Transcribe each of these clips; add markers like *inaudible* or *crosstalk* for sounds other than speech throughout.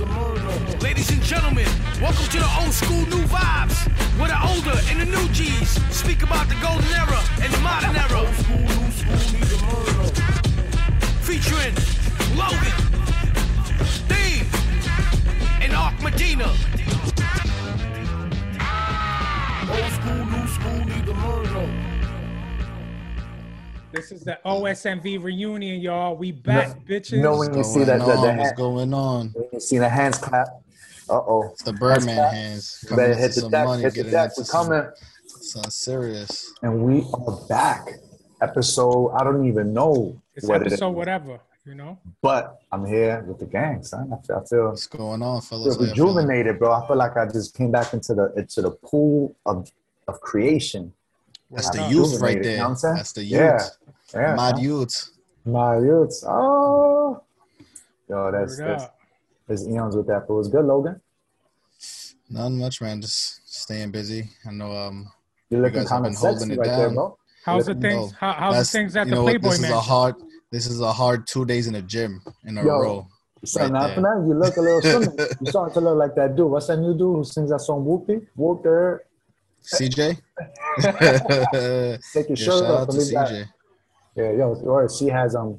Ladies and gentlemen, welcome to the old school new vibes. Where the older and the new G's speak about the golden era and the modern era. Featuring Logan, Theme, and Ark Medina. Old school, new school, need the murder. This is the OSMV reunion, y'all. We back, bitches. You know when you see that going the, the? What's going on? when you see the hands clap. Uh oh. It's the Birdman clap. hands. You Coming better hit the deck. money, Hit the getting deck. into We're coming, some serious. and we are back. Episode. I don't even know It's what it is, episode whatever, you know. but I'm here with the gang, son. I feel, I feel, What's going on, I fellas? feel How you feeling? rejuvenated, bro. I feel like I just came back into the into the pool of of creation. That's the youth right Rejuvenated, you know there. what I'm saying? That's the youth. Yeah. Yeah, Mad son. youth. My youths. Oh, yo, that's Word that's there's eons with that. But it was good, Logan. Not much, man. Just staying busy. I know. Um, You're looking guys have kind of been holding sexy it right there, down. bro. How's the Looking- things? How, how's the that's things at you the know what? Playboy This is Mansion? a hard. This is a hard two days in the gym in a Yo. row. Son, Right after there. that, you look a little *laughs* similar. you starting to look like that dude. What's that new dude who sings that song Whoopie? Whooper. CJ. *laughs* Take your Yeah, shirt shout off out to leave that. Yeah, yo, or she has um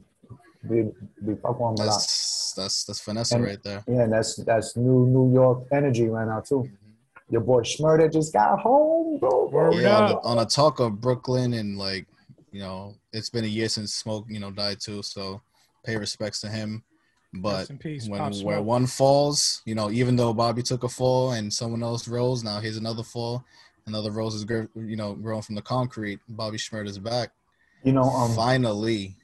be be fuck on a lot. That's that's that's Vanessa And- right there. Yeah, and that's that's new New York energy right now too. Your boy Schmurda just got home, bro. Word Yeah, on, the, on a talk of Brooklyn and like, you know, it's been a year since Smoke, you know, died too. So pay respects to him. But peace, when Pop where Smoke. one falls, you know, even though Bobby took a fall and someone else rose, now here's another fall. Another rose is, you know, growing from the concrete. Bobby Schmurd is back. You know, um, Finally.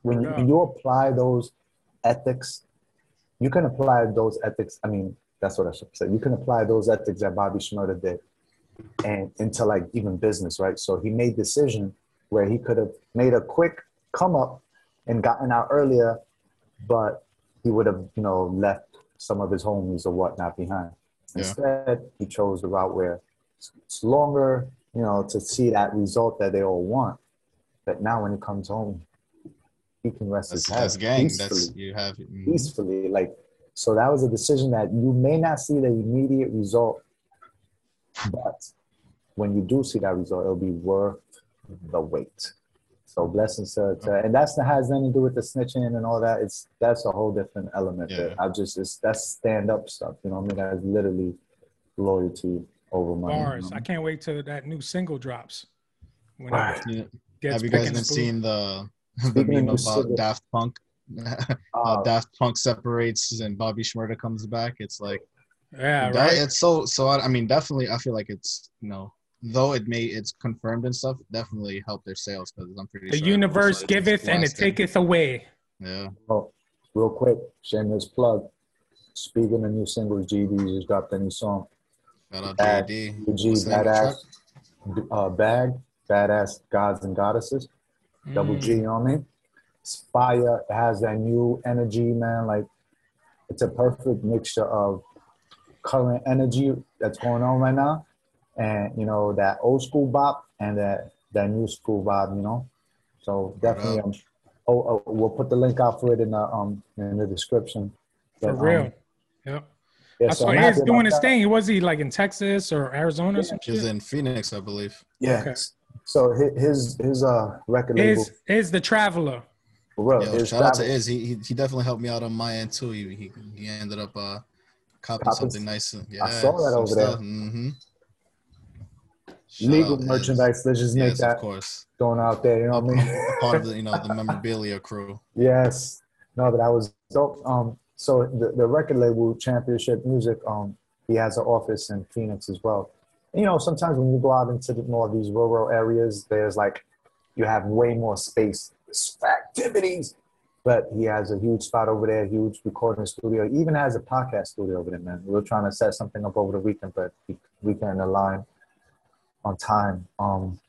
when you, Yeah. when you apply those ethics, you can apply those ethics. I mean, that's what I should say. You can apply those ethics that Bobby Schmurda did, and into like even business, right? So he made decision where he could have made a quick come up and gotten out earlier, but he would have, you know, left some of his homies or whatnot behind. Yeah. Instead, he chose the route where it's- longer, you know, to see that result that they all want. But now when he comes home, he can rest That's, his head that's gang. peacefully That's you have. mhm. peacefully. Like, so that was a decision that you may not see the immediate result, but when you do see that result, it'll be worth the wait. So blessings to, to and that's that has nothing to do with the snitching and all that. It's that's a whole different element. Yeah. There. I just it's that's stand up stuff. You know, what I mean, that's literally loyalty over money. Bars. know? I can't wait till that new single drops. When Right. it gets Have you guys and been seeing the the meme about single- Daft Punk? *laughs* uh, Uh, Daft Punk separates and Bobby Schmurda comes back. It's like Yeah, that, right. it's so so. I, I mean, definitely, I feel like it's you know, though it may it's confirmed and stuff, definitely help their sales because I'm pretty The sure universe it's giveth and it taketh away. Yeah, Oh, real quick, shameless plug. Speaking of new singles, GD just dropped a new song. Shout out Bad. G What's the name of the badass uh, bag, badass gods and goddesses. Double Mm. G, you know what I mean? It's fire. It has that new energy, man. Like it's a perfect mixture of current energy that's going on right now, and you know that old school bop and that that new school vibe. You know, so definitely. Um, oh, oh, we'll put the link out for it in the um in the description. For But, um, real. Yep. Yeah, I so saw I'm Iz doing about his that. thing. Was he like in Texas or Arizona or some She's in Phoenix, I believe. Yeah. Okay. So hi- his his uh record label Is is the traveler. for real. Yo, his shout out to travel- Iz. He, he he definitely helped me out on my end too. He he, he ended up uh copying Copping- something nice. Yeah, I saw that over there. Mm-hmm. legal merchandise. Let's just make Yes, that of course. going out there. You know what I mean? Part of the you know the *laughs* memorabilia crew. yes. No, but I was dope. Um, so the, the record label Championship Music, um, he has an office in Phoenix as well. You know, sometimes when you go out into the, more of these rural areas, there's like you have way more space activities. But he has a huge spot over there, huge recording studio. He even has a podcast studio over there, man. we are trying to set something up over the weekend, but we, we couldn't align on time. Um,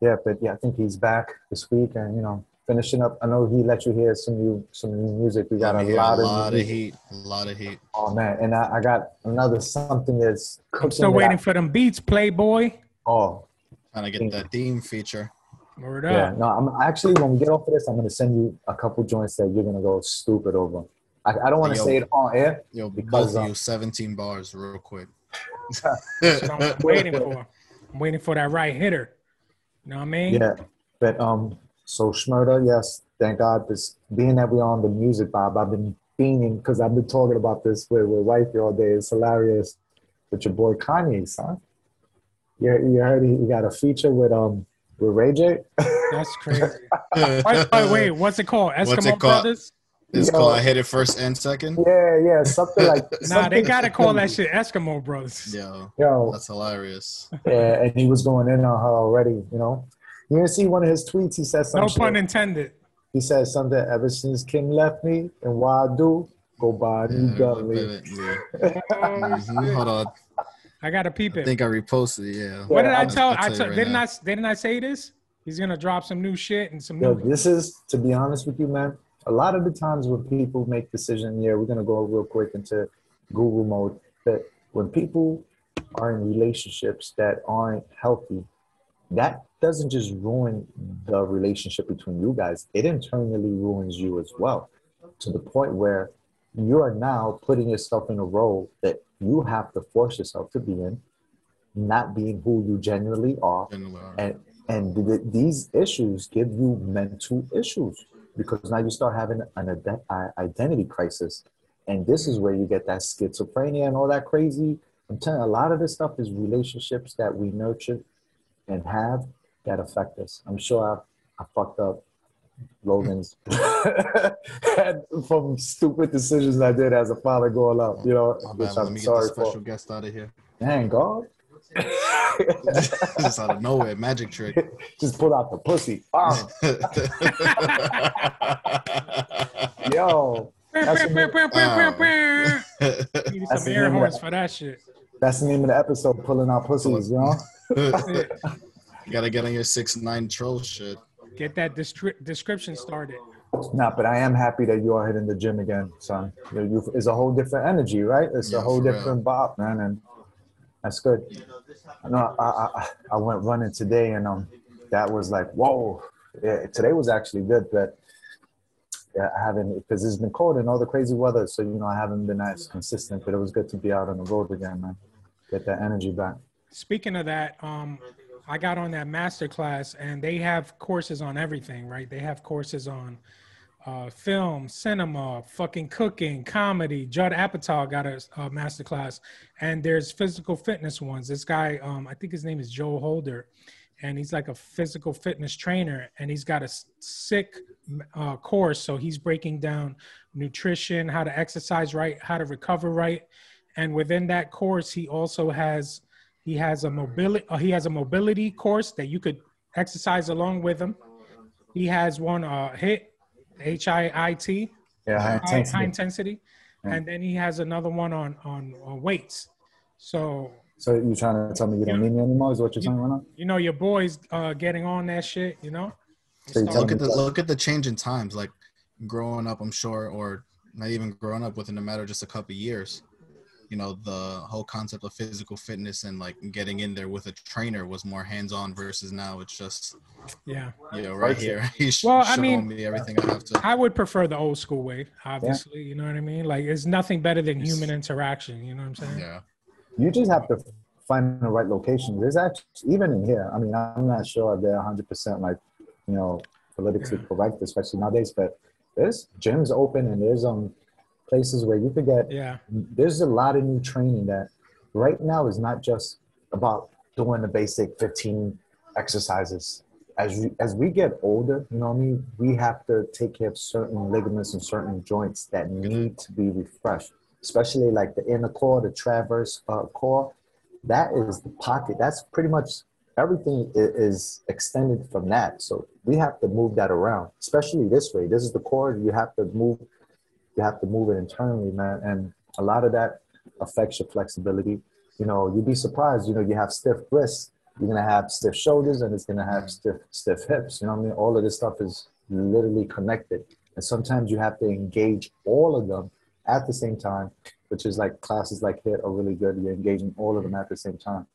yeah, but yeah, I think he's back this week, and you know, finishing up. I know he let you hear some new some new music. We got a me hear lot, a of, lot new of heat. A lot of heat. Oh man, and I, I got another something that's I'm still waiting I- for them beats, Playboy. Oh Trying to get that theme feature. Word yeah, no. I'm actually when we get off of this, I'm gonna send you a couple joints that you're gonna go stupid over. I, I don't want to say it on air. Yo, Because, both of um, 17 bars, real quick. *laughs* I'm waiting for. I'm waiting for that right hitter. You know what I mean? Yeah, but um, so Schmurda, yes, thank God. This being that we're on the music vibe, I've been beaming because I've been talking about this with with wifey all day. It's hilarious with your boy Kanye, son. You you heard he, he got a feature with um with Ray J. That's crazy. *laughs* wait, wait, wait, what's it called? Eskimo What's it called? Brothers? It's Yo. called I hit it first and second. yeah, yeah, something like *laughs* Nah, they gotta call that *laughs* shit Eskimo Brothers. Yo, Yo, that's hilarious. yeah, and he was going in on her already. You know, you didn't see one of his tweets. He said No something. pun intended. He said something. Ever since Kim left me, and why I do go buy a new Yeah, Bentley. yeah. *laughs* Mhm, Hold on. I gotta peep it. I think I reposted it. Yeah. What did I I'll- tell? I'll I tell tell, right didn't now. I didn't I say this? He's gonna drop some new shit and some Yo, new. this is to be honest with you, man. A lot of the times when people make decisions, yeah, we're gonna go real quick into Google mode. That when people are in relationships that aren't healthy, that doesn't just ruin the relationship between you guys. It internally ruins you as well, to the point where you are now putting yourself in a role that you have to force yourself to be in, not being who you genuinely are, Generally, all right. and and th- th- these issues give you mental issues because now you start having an i- identity crisis and this is where you get that schizophrenia and all that crazy i'm telling you a lot of this stuff is relationships that we nurture and have that affect us i'm sure i, I fucked up logan's *laughs* from stupid decisions i did as a father growing up you know My which bad. Let i'm me get the sorry special for guest out of here. dang god *laughs* Just out of nowhere, magic trick. *laughs* just pull out the pussy ah, yo That's Need That's some the name of horns that. for that shit. That's the name of the episode, pulling out pussies, you know? You gotta get on your six nine troll shit. Get that destri- description started. Nah, but I am happy that you are hitting the gym again, son. You, you, it's a whole different energy, right? It's Yeah, a whole for real. different bop, man, and that's good. I know I, I, I went running today, and um, that was like, whoa. Yeah, today was actually good, but yeah, I haven't because it's been cold and all the crazy weather, so you know I haven't been as consistent. But it was good to be out on the road again, man. Get that energy back. Speaking of that, um, I got on that master class and they have courses on everything, right? They have courses on uh, film, cinema, fucking cooking, comedy. Judd Apatow got a, a master class, and there's physical fitness ones. This guy, um, I think his name is Joe Holder, and he's like a physical fitness trainer, and he's got a sick uh, course. So he's breaking down nutrition, how to exercise right, how to recover right, and within that course, he also has he has a mobility uh, he has a mobility course that you could exercise along with him. He has one uh hit H I I T Yeah, high high, intensity. high intensity, and then he has another one on on, on weights. So So you're trying to tell me you don't need me anymore? Is what you're saying right now? you know your boys uh getting on that shit. You know. So you Look at the that- look at the change in times. Like growing up, I'm sure, or not even growing up within a matter of just a couple of years. You know, the whole concept of physical fitness and like getting in there with a trainer was more hands on versus now it's just yeah. you know right here. *laughs* He's Well, I mean- me everything I have to. I would prefer the old school way, obviously. You know what I mean? Like, it's nothing better than human interaction. You know what I'm saying? Yeah. you just have to find the right location. There's actually even in here. I mean, I'm not sure if they're 100 percent like you know politically correct, especially nowadays. But there's gyms open and there's um places where you could get. Yeah. There's a lot of new training that right now is not just about doing the basic 15 exercises. As we, as we get older, you know what I mean, we have to take care of certain ligaments and certain joints that need to be refreshed, especially like the inner core, the traverse uh, core. That is the pocket. That's pretty much everything is extended from that. So we have to move that around, especially this way. This is the core. You have to move. You have to move it internally, man. And a lot of that affects your flexibility. You know, you'd be surprised. You know, you have stiff wrists. You're gonna have stiff shoulders, and it's gonna have mm-hmm. stiff stiff hips. You know what I mean? All of this stuff is literally connected, and sometimes you have to engage all of them at the same time, which is like classes like HIIT are really good. You're engaging all of them at the same time.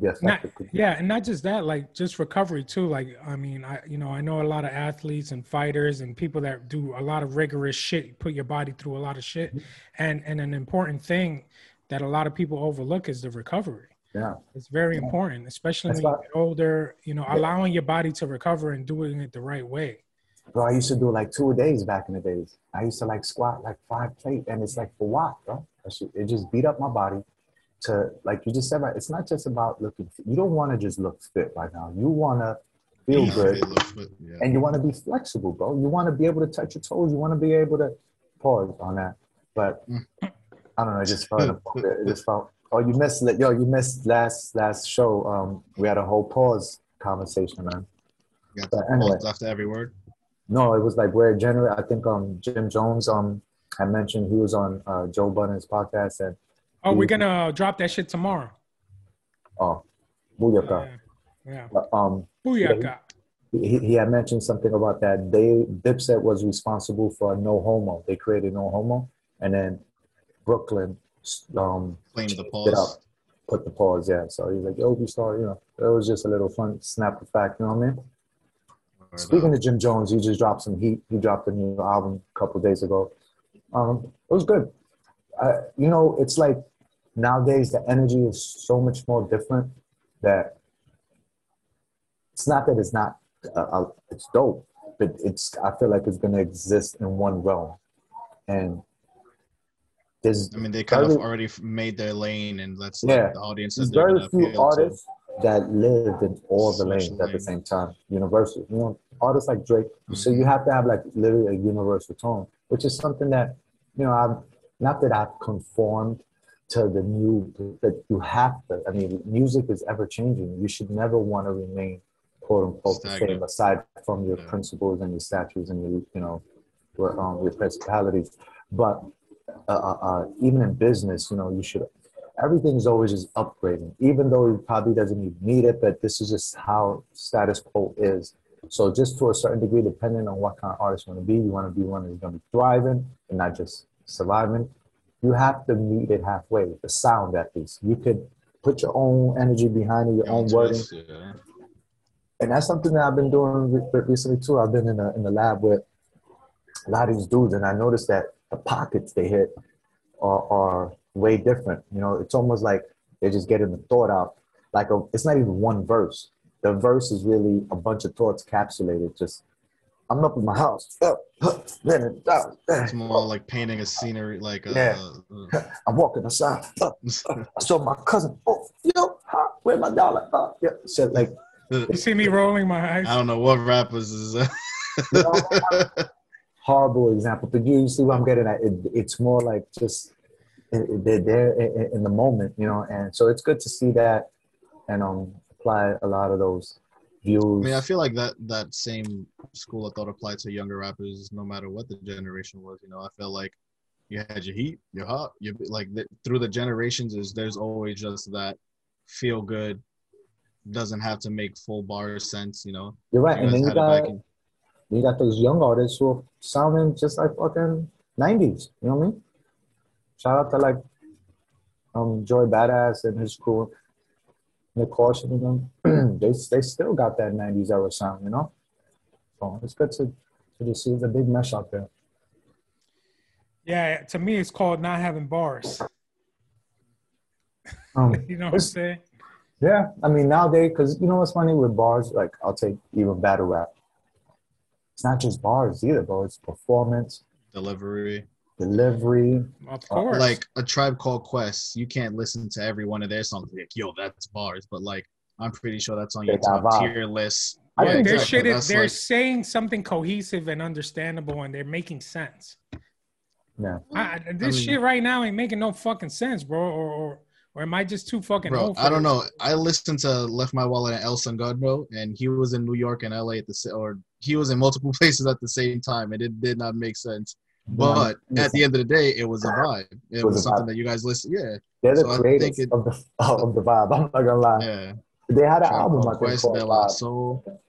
To be Not, yeah, and not just that, like just recovery too. Like, I mean, I you know I know a lot of athletes and fighters and people that do a lot of rigorous shit, put your body through a lot of shit, mm-hmm. and and an important thing that a lot of people overlook is the recovery. yeah, It's very important, especially That's when you get older. You know, allowing your body to recover and doing it the right way. bro. I used to do like two days back in the days. I used to like squat like five plate, and it's like for what, bro? It just beat up my body. To like you just said? It's not just about looking. Fit. You don't want to just look fit right now. You want to feel good. yeah. and you want to be flexible, bro. You want to be able to touch your toes. You want to be able to pause on that. But Mm. I don't know. It just felt. *laughs* It just felt. Oh, you missed. Yo, you missed last last show. Um, we had a whole pause conversation, man. You got but anyway. after every word. No, it was like where generally I think um Jim Jones um had mentioned he was on uh, Joe Budden's podcast and Oh, we're Mhm. gonna drop that shit tomorrow. oh, Booyaka. Yeah, yeah. But, um, Booyaka. he, he had mentioned something about that. They Dipset was responsible for No Homo. They created No Homo, and then Brooklyn um Claim the changed pause. up, put the pause. Yeah, so he's like, "Yo, we started." You know, it was just a little fun snap of fact. You know what I mean? Or Speaking the- of Jim Jones, he just dropped some heat. He dropped a new album a couple days ago. Um, it was good. Uh, you know, it's like nowadays the energy is so much more different that it's not that it's not uh, uh, it's dope, but it's I feel like it's gonna exist in one realm, and there's I mean, they kind of already made their lane, and let's Yeah. the audience there's very few artists that lived in all the Switch lanes at the same time. Universal, you know, artists like Drake. So Mm-hmm. you have to have like literally a universal tone, which is something that you know I've not that I've conformed to the new that you have to. I mean, music is ever changing. You should never want to remain quote unquote the same aside from your Yeah. principles and your statutes and your you know your um your principalities. But uh, uh, uh, even in business, you know, you should everything is always just upgrading, even though it probably doesn't even need it, but this is just how status quo is. So just to a certain degree, depending on what kind of artist you want to be, you want to be one that's going to be thriving and not just surviving. You have to meet it halfway, the sound at least. You could put your own energy behind it, your own wording. yeah. And that's something that I've been doing recently too. I've been in the, in the lab with a lot of these dudes, and I noticed that the pockets they hit are, are way different. You know, it's almost like they're just getting the thought out. Like a, it's not even one verse. The verse is really a bunch of thoughts capsulated. Just I'm up in my house. uh, uh, then it- uh, uh, It's more like painting a scenery, like uh, Yeah. *laughs* I'm walking outside. Uh, uh, *laughs* I saw my cousin. Oh, yo, huh, where's my dollar? Uh, yeah, shit like You see me rolling my eyes? I don't know what rappers is. Uh, *laughs* You know, horrible example, but you see what I'm getting at. It, it's more like just it- it- they're there in, in the moment, you know, and so it's good to see that and um apply a lot of those views. I mean, I feel like that that same school of thought applied to younger rappers, no matter what the generation was. You know, I feel like you had your heat, your hot, you like the, through the generations. Is there's always just that feel good, doesn't have to make full bar sense. You know, You're right, You and then you had it back got in- you got those young artists who are sounding just like fucking '90s. You know what I mean? Shout out to like um Joey Badass and his crew. Nyck Caution and them. they they still got that '90s era sound, you know. So it's good to to just see the big mesh out there. Yeah, to me, it's called not having bars. Um, *laughs* You know what I'm saying? Yeah, I mean nowadays, because you know what's funny with bars, like I'll take even battle rap. It's not just bars either, bro. It's performance, delivery. Delivery. Of uh, course. Like a tribe called Quest, you can't listen to every one of their songs like, yo, that's bars. But like, I'm pretty sure that's on your top tier list. I yeah, think their exactly. shit is, they're like- saying something cohesive and understandable, and they're making sense. Yeah, I, this mean- shit right now ain't making no fucking sense, bro. Or or, or am I just too fucking Bro, old? For I don't know. I listened to Left My Wallet and El Segundo, and he was in New York and LA at the sa- or he was in multiple *laughs* places at the same time, and it did not make sense. But at the end of the day, it was a vibe. It was was something that you guys listen. Yeah, they're the So creators it- of the *laughs* of the vibe. I'm not gonna lie. yeah. They had an album I think called Vibe. Soul.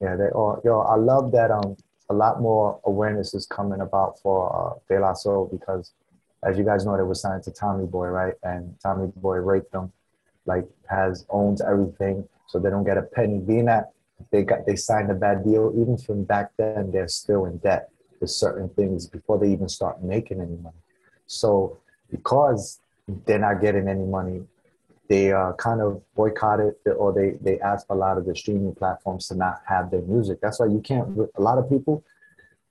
Yeah, they all yo. I love that. Um, a lot more awareness is coming about for uh, De La Soul because, as you guys know, they were signed to Tommy Boy, right? And Tommy Boy raped them, like has owns everything, so they don't get a penny. Being that they got they signed a bad deal, even from back then, they're still in debt certain things before they even start making any money. So because they're not getting any money, they uh, kind of boycotted or they they asked a lot of the streaming platforms to not have their music. That's why you can't. A lot of people,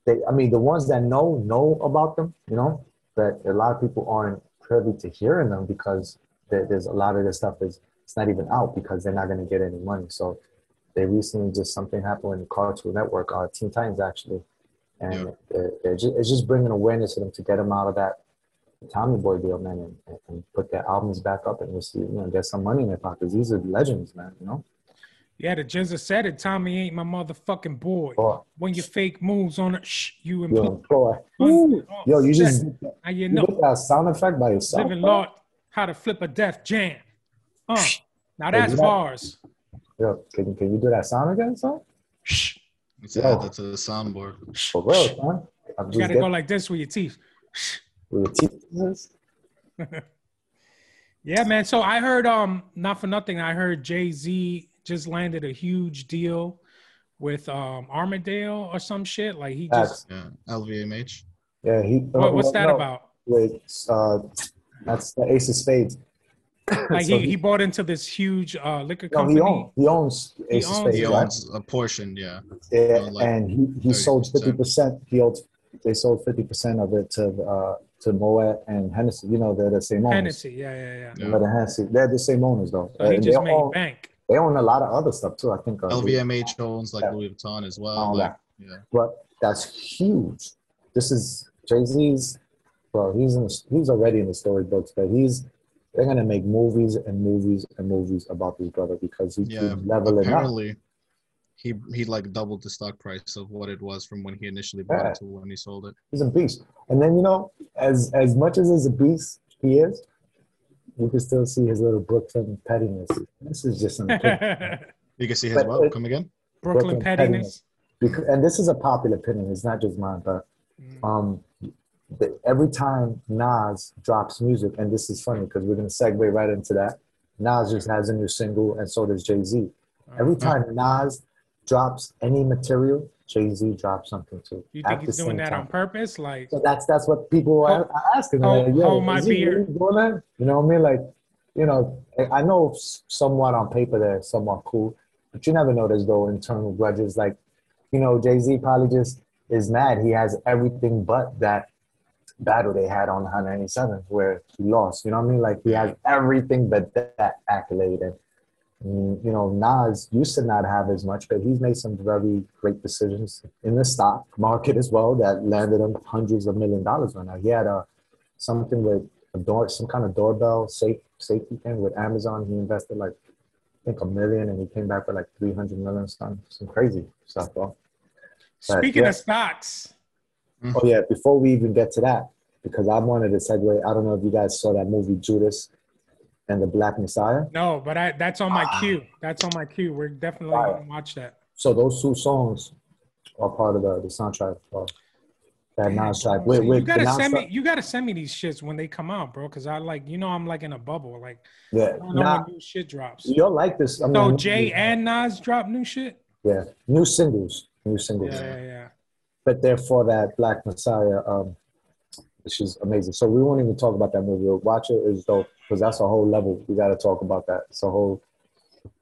they I mean the ones that know know about them, you know, but a lot of people aren't privy to hearing them because there, there's a lot of this stuff is it's not even out because they're not going to get any money. So they recently just something happened in Cartoon Network, uh, Teen Titans actually, and Yeah. they're, they're just, it's just bringing awareness to them to get them out of that Tommy Boy deal, man, and, and- and put their albums back up and receive, you know, get some money in their pockets. These are legends, man. You know. Yeah, the Jizza said it. Tommy ain't my motherfucking boy. Or When you fake moves on it, shh, you yo, employ. boy. Yo, you just Now you you know. that sound effect by yourself. Living? Lord, how to flip a death jam. Uh, now that's know- bars. Yo, can, can you do that sound again, son? Shh. Let's Yo. add that to the soundboard. For real, son. I'm You gotta go like this with your teeth. with your teeth. *laughs* Yeah, man. So I heard, um, not for nothing, I heard Jay Z just landed a huge deal with um Armadale or some shit. Like he just, Facts. Yeah, LVMH. Yeah, he. what, what's that no, about? Wait, uh, that's the Ace of Spades. *laughs* Like So he, he bought into this huge uh liquor No, company. he owns he owns He owns- Spades, He right? a portion. Yeah. Yeah, owned like and he, he sold fifty percent. He owed they sold fifty percent of it to uh to Moet and Hennessy. You know they're the same owners. Hennessy. Yeah, yeah, yeah. Yeah. But the Hennessy, they're the same owners though. So he just they made own, bank. they own a lot of other stuff too. I think. Uh, LVMH owns like Yeah. Louis Vuitton as well. All Like, that. yeah. but that's huge. This is Jay Z's. Well, he's in. The, he's already in the storybooks, but he's. They're gonna make movies and movies and movies about this brother because he's, Yeah. he's leveling up. Apparently, he he like doubled the stock price of what it was from when he initially bought Yeah. it to when he sold it. He's a beast. And then you know, as as much as he's a beast, he is. You can still see his little Brooklyn pettiness. This is just *laughs* an You can see his But what? Come again? Brooklyn Brooklyn pettiness. because, and this is a popular opinion. It's not just mine, but Mm. um, the, every time Nas drops music, and this is funny because we're gonna segue right into that. Nas just has a new single, and so does Jay Z. Every uh-huh. time Nas drops any material, Jay Z drops something too. You think he's doing that time. on purpose? Like, So that's that's what people are, are asking. hold- like, Yo, hold my is he beer. really doing that? You know what I mean? Like, you know, I- know somewhat on paper they're somewhat cool, but you never know there's though internal grudges. Like, you know, Jay Z probably just is mad. He has everything but that battle they had on 197 where he lost. You know what I mean? Like he has everything but that accolade. And mm, you know, Nas used to not have as much, but he's made some very great decisions in the stock market as well that landed him hundreds of million dollars right now. He had a something with a door, some kind of doorbell safe safety thing with Amazon. He invested like I think a million, and he came back with like three hundred million. Some some crazy stuff, bro. But, speaking yeah. of stocks, Oh yeah, before we even get to that, because I wanted to segue. I don't know if you guys saw that movie Judas and the Black Messiah. no, but I, that's on Ah. my queue. That's on my queue. We're definitely gonna watch that. So those two songs are part of the, the soundtrack. of that Nas track. With, you gotta send me. You gotta send me these shits when they come out, bro. Because I like, you know, I'm like in a bubble. Like, Yeah, I don't know nah, new shit drops. you'll like this. I So Jay and Nas drop new shit. yeah, new singles, new singles. Yeah, yeah, yeah. But they're that Black Messiah, um, which is amazing. So we won't even talk about that movie. Watch it is dope because that's a whole level. We got to talk about that. It's a whole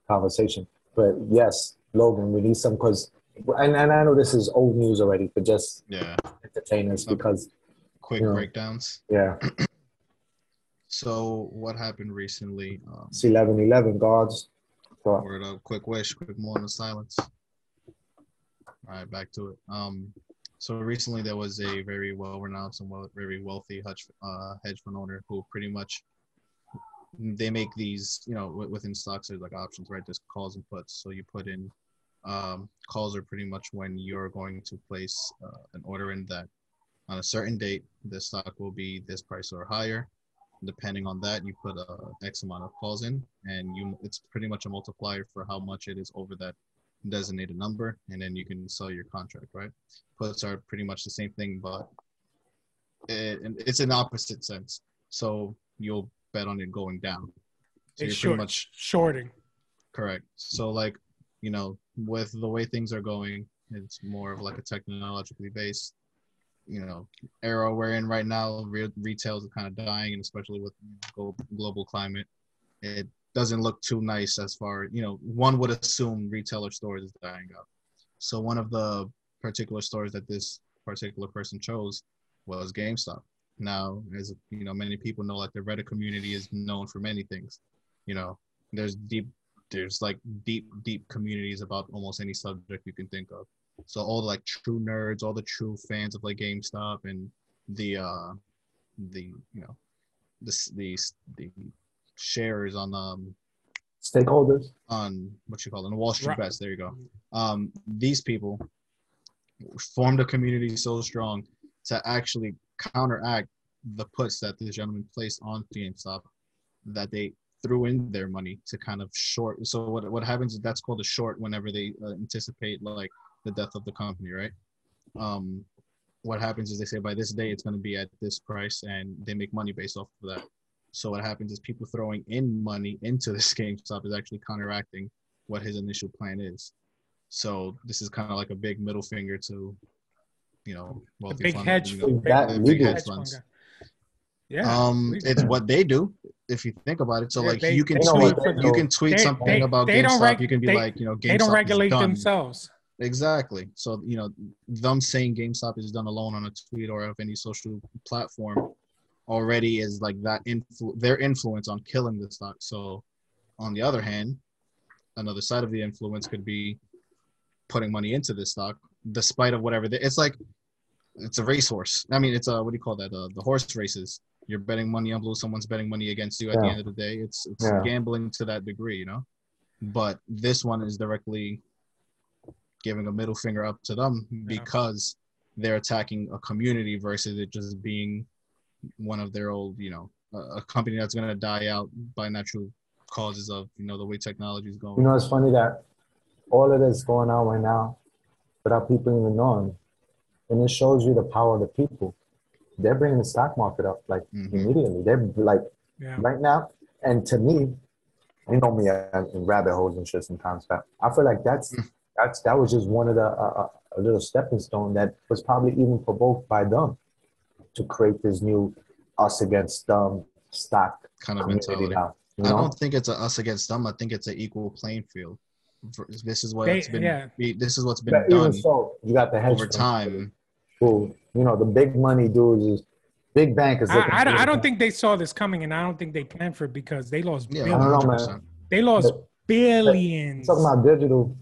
conversation. But yes, Logan, we need some because, and, and I know this is old news already, but just Yeah. entertain us because Quick Yeah. breakdowns. yeah, *clears throat* So what happened recently? Um, it's eleven eleven guards. Word up, quick wish, quick moment of silence. All right, back to it. Um, so recently there was a very well-renowned and well, very wealthy hedge, uh, hedge fund owner who pretty much they make these, you know, within stocks there's like options, right? There's calls and puts. So you put in um, calls are pretty much when you're going to place uh, an order in that on a certain date the stock will be this price or higher. Depending on that, you put a X amount of calls in, and you it's pretty much a multiplier for how much it is over that designated number, and then you can sell your contract, right? Puts are pretty much the same thing, but it, it's an opposite sense. So you'll bet on it going down. They you're short, pretty much shorting. correct. So like, you know, with the way things are going, it's more of like a technologically based, you know, era we're in right now. Re- retail is kind of dying, and especially with global climate, it doesn't look too nice as far. You know, one would assume retailer stores is dying up So one of the particular stores that this particular person chose was GameStop. Now, as you know, many people know, like the Reddit community is known for many things. You know, there's deep, there's like deep, deep communities about almost any subject you can think of. So all the like true nerds, all the true fans of like GameStop and the uh the you know the the the shares on um Stakeholders. on what you call them, Wall Street Right. bets. There you go. Um, these people formed a community so strong to actually counteract the puts that this gentleman placed on GameStop that they threw in their money to kind of short. So what what happens is that's called a short whenever they uh, anticipate like the death of the company, right? Um, what happens is they say by this day it's going to be at this price, and they make money based off of that. So what happens is people throwing in money into this *laughs* GameStop is actually counteracting what his initial plan is. So this is kind of like a big middle finger to, you know, The wealthy big fund- hedge, you fund. big, That the big big hedge hedge funds. guy. Yeah. Um, it's what they do if you think about it. So Yeah, like they- you can tweet, you can tweet They- something they- about they don't GameStop. reg- you can be they- like, you know, GameStop they don't is regulate done. themselves. Exactly. So you know, them saying GameStop is done alone on a tweet or of any social platform already is like that. Influ- their influence on killing the stock. So, on the other hand, another side of the influence could be putting money into this stock, despite of whatever. They, it's like it's a racehorse. I mean, it's a what do you call that? Uh, the horse races. You're betting money on blue. Someone's betting money against you. At the end of the day, it's it's Yeah. gambling to that degree, you know. But this one is directly giving a middle finger up to them because they're attacking a community versus it just being one of their old, you know, a, a company that's going to die out by natural causes of, you know, the way technology is going. You know, it's funny that all of this going on right now without people even knowing. And it shows you the power of the people. They're bringing the stock market up like Mhm. immediately. They're like Yeah. right now. And to me, you know me uh, in rabbit holes and shit sometimes. But I feel like that's that's that was just one of the uh, uh, a little stepping stone that was probably even provoked by them to create this new us against them stack kind of mentality. now. You I don't think it's a us against them. I think it's an equal playing field. This is what's They- been yeah. this is what's been But done so, you got the hedge over time. Who you know the big money dudes is big bankers. looking I, I, don't, I don't think they saw this coming, and I don't think they planned for it because they lost Yeah, I don't billions. know, man. They lost But- billions. talking about digital.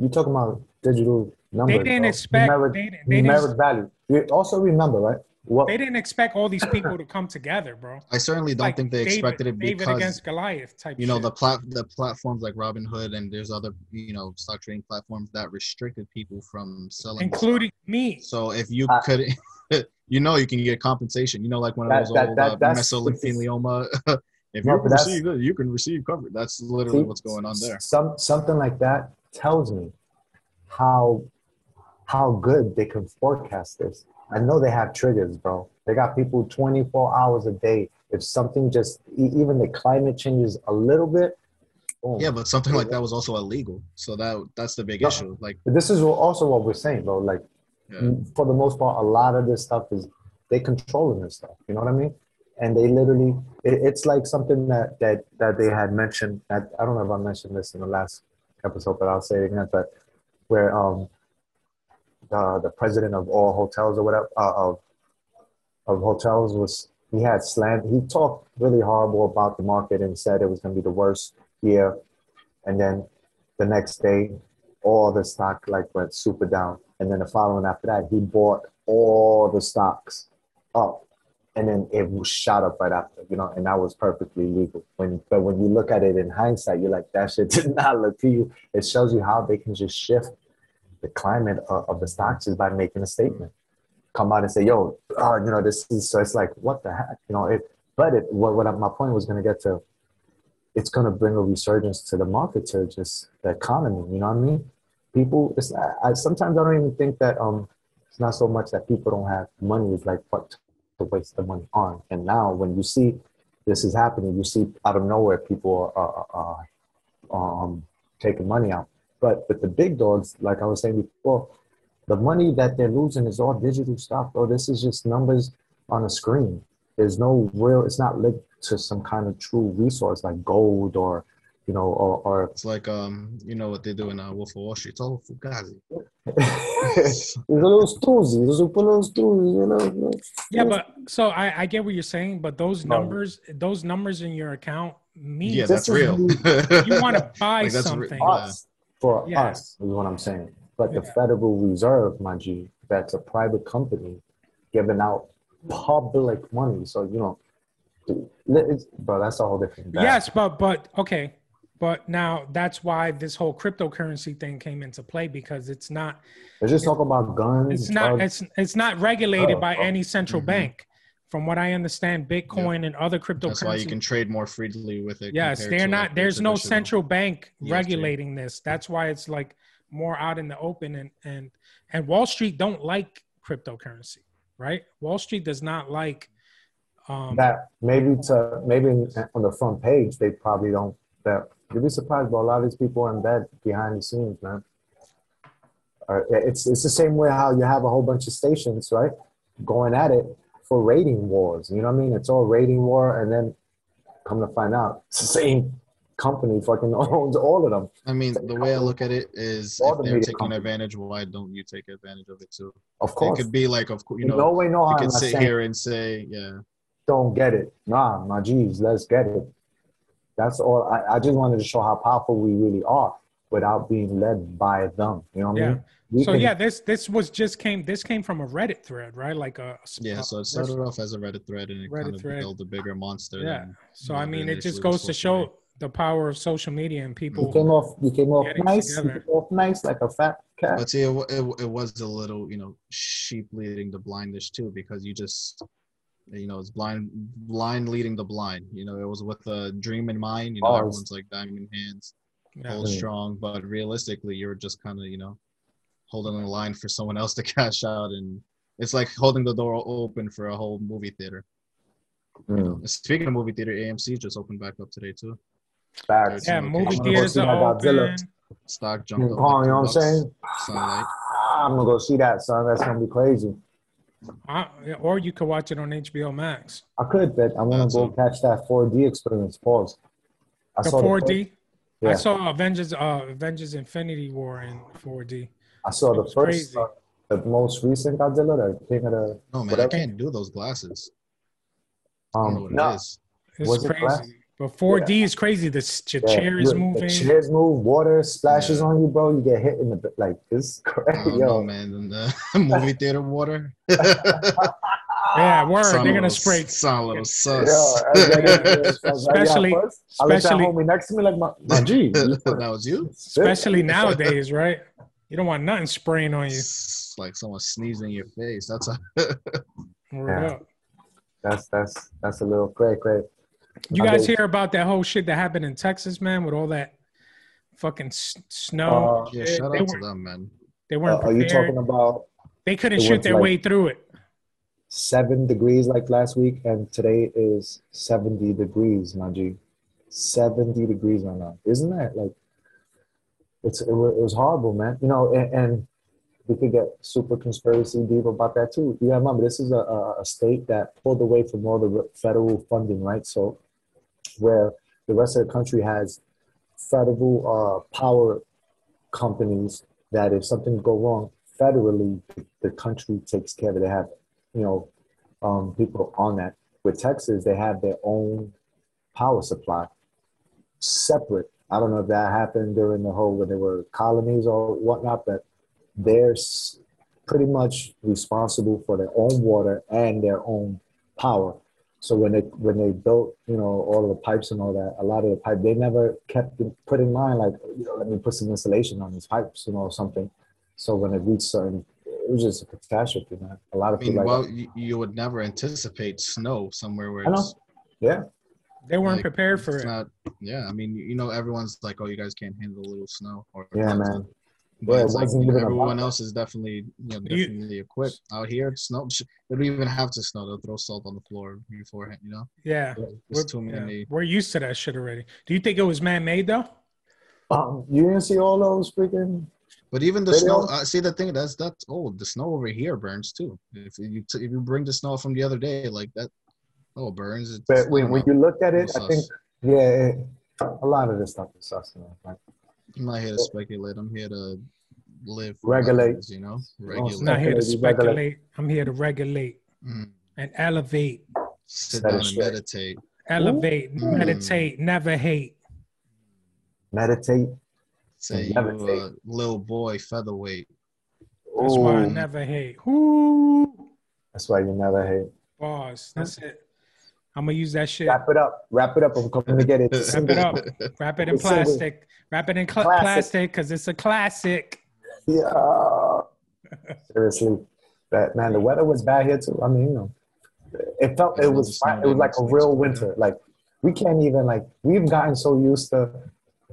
You talking about digital numbers? They didn't bro. expect- numeric, they didn't- they numeric didn't- value. You also remember, right? What They didn't expect all these people *laughs* to come together, bro. I certainly don't Like think they David- expected it David because against Goliath type. you know shit. the plat the platforms like Robinhood and there's other you know stock trading platforms that restricted people from selling, including me. So if you Uh, could, *laughs* you know, you can get compensation. You know, like one of That- those that- old that- uh, mesothelioma. *laughs* if No, you can receive it, you can receive coverage. That's literally See, what's going on there. Some something like that tells me how how good they can forecast this. I know they have triggers, bro. They got people 24 hours a day. If something just even the climate changes a little bit, boom. Yeah, but something like that was also illegal. So that that's the big No. issue. Like, this is also what we're saying, bro. Like yeah. for the most part, a lot of this stuff is they controlling this stuff. You know what I mean? And they literally, it, it's like something that that that they had mentioned. That I don't know if I mentioned this in the last episode, but I'll say it again. But where um the the president of all hotels or whatever uh, of of hotels was he had slant. He talked really horrible about the market and said it was going to be the worst year. And then the next day, all the stock like went super down. And then the following after that, he bought all the stocks up, and then it was shot up right after. You know, and that was perfectly legal. When but when you look at it in hindsight, you're like that shit *laughs* did not look to you. It shows you how they can just shift the climate of, of the stocks is by making a statement. Come out and say, "Yo, uh, you know, this is." So it's like, what the heck, you know? It, but it. What, what my point was going to get to it's going to bring a resurgence to the market to just the economy you know what i mean people it's I, sometimes i don't even think that um it's not so much that people don't have money it's like what to waste the money on and now when you see this is happening. You see out of nowhere people are, are, are um, taking money out. But with the big dogs, like I was saying before, the money that they're losing is all digital stuff, bro. This is just numbers on a screen. There's no real. It's not linked to some kind of true resource like gold or, you know, or, or It's like um, you know what they do in uh, Wolf of Wall Street. It's all fugazi. *laughs* There's a little stoozy. There's a little stoozy, you know. Yeah, but so I, I get what you're saying, but those No. numbers, those numbers in your account mean Yeah, that's real. *laughs* you want to buy Like, that's re- something. Yeah. For us is what I'm saying. But the Yeah. Federal Reserve, my G, that's a private company giving out public money. So you know, it's, bro, that's a whole different. bag. Yes, but but okay, but now that's why this whole cryptocurrency thing came into play because it's not They're just talking about guns. it's not drugs. it's it's not regulated Oh, by oh. any central Mhm. bank. From what I understand, Bitcoin and other cryptocurrencies. That's why you can trade more freely with it. Yes, they're not. like, There's no central bank EFT. regulating this. That's why it's like more out in the open, and and and Wall Street don't like cryptocurrency, right? Wall Street does not like. Um, that maybe to maybe on the front page they probably don't. That you'd be surprised, but a lot of these people are in bed behind the scenes, man. Uh, it's it's the same way how you have a whole bunch of stations, right, going at it for rating wars. You know what I mean? It's all rating war, and then come to find out, *laughs* it's the same company fucking *laughs* owns all of them. I mean, the way I look at it is, All if the they're taking companies. advantage, why don't you take advantage of it too? Of course. It could be like, of course, you know, no way, no you could sit saying here and say, yeah, don't get it. Nah, my G's, let's get it. That's all. I, I just wanted to show how powerful we really are without being led by them. You know what I mean? We so can- yeah, this this was just came. This came from a Reddit thread, right? Like a yeah. a- So it started off as a Reddit thread, and it Reddit kind of thread. built a bigger monster. Yeah. than So what I mean, it just goes to supposed be. show the power of social media and people. You people. came off. You came off Getting nice. You came off nice like a fat cat. But see, it, it, it was a little, you know, sheep leading the blindish too, because you just, you know, it's blind, blind leading the blind. You know, it was with a dream in mind. You know, it's- everyone's like diamond hands, Yeah. hold strong, but realistically, you're just kind of, you know, holding the line for someone else to *laughs* cash out, and it's like holding the door open for a whole movie theater. Mm, Speaking of movie theater, AMC just opened back up today too. facts. Yeah, I'm movie theaters see are Godzilla. open. Stock jumped King up. Kong, you know what I'm saying? Sunlight. Ah, I'm gonna go see that, son. That's gonna be crazy. Uh, or you could watch it on HBO Max. I could, but I want That's to go catch that 4D experience. Pause. I The saw 4D. first- yeah, I saw Avengers, uh, Avengers Infinity War in 4D. I saw the first, uh, the most recent Godzilla, the King of the. No man, Whatever. I can't do those glasses. I don't know Um, what no, it is. It's Was crazy. glass? But 4D is crazy. The s- yeah, chair is look, moving. The chairs move. Water splashes Yeah. on you, bro. You get hit in the like. It's I crazy, don't *laughs* know, yo. man. The *laughs* movie theater water. *laughs* Yeah, word. Sound They're a gonna spray, Sound a little Yo, sus. I was *laughs* like, I was like, Especially- yeah, first, I especially- homie next to me, like my, my G. *laughs* you that was you. especially nowadays, right? You don't want nothing spraying on you. It's like someone sneezing in your face. That's a *laughs* Yeah. That's that's that's a little cray cray. You guys hear about that whole shit that happened in Texas, man, with all that fucking s- snow? Uh, yeah. Shout they, out to them, man. they Uh, weren't are you talking about they couldn't shoot their like- way through it. Seven degrees like last week, and today is seventy degrees, my G. Seventy degrees right now. Isn't that like? It's it, was horrible, man. You know, and, and we could get super conspiracy deep about that too. You gotta remember, this is a, a, a state that pulled away from all the federal funding, right? So, where the rest of the country has federal uh, power companies that if something go wrong federally, the country takes care of it. They have, you know, um, people on that. With Texas, they have their own power supply, separate. I don't know if that happened during the whole when they were colonies or whatnot, but they're pretty much responsible for their own water and their own power. So when they when they built, you know, all of the pipes and all that, a lot of the pipe they never kept put in mind like, you know, let me put some insulation on these pipes, you know, or something. So when it reached certain, it was just a catastrophe, man. A lot I of mean, people like, well, you, you would never anticipate snow somewhere where I know. it's, yeah, They weren't like, prepared for it's it. not. Yeah, I mean, you know, everyone's like, "Oh, you guys can't handle a little snow." Or yeah, man. But Yeah, it's like you know, everyone else is definitely you know, You- definitely equipped out here. Snow, they don't even have to snow. They'll throw salt on the floor beforehand. You know, Yeah, we're, too yeah, we're used to that shit already. Do you think it was man-made though? Um, you didn't see all those freaking But even the Video? snow, uh, see the thing that's that's old. The snow over here burns too. If you t- if you bring the snow from the other day, like that, oh, burns. It's, But when, when know. you look at it, I think, yeah, it, a lot of this stuff is sus, man. Like, I'm not here to speculate. I'm here to live. Regulate. records, You know, regulate. I'm not here to Speculate, regulate. I'm here to regulate Mhm. and elevate, Sit That down and straight. meditate. elevate, Mm. meditate, never hate. meditate. Say you Levitate. a little boy featherweight. That's why I never hate. Whoo, That's why you never hate. boss. That's it. I'm gonna use that shit. Wrap it up. Wrap it up. I'm coming to get it. Wrap it up. Wrap it in plastic. Wrap it in cl- plastic because it's a classic. Yeah. *laughs* Seriously, that man, the weather was bad here too. I mean, you know, it felt it was fine. It was like a real winter. Like we can't even like we've gotten so used to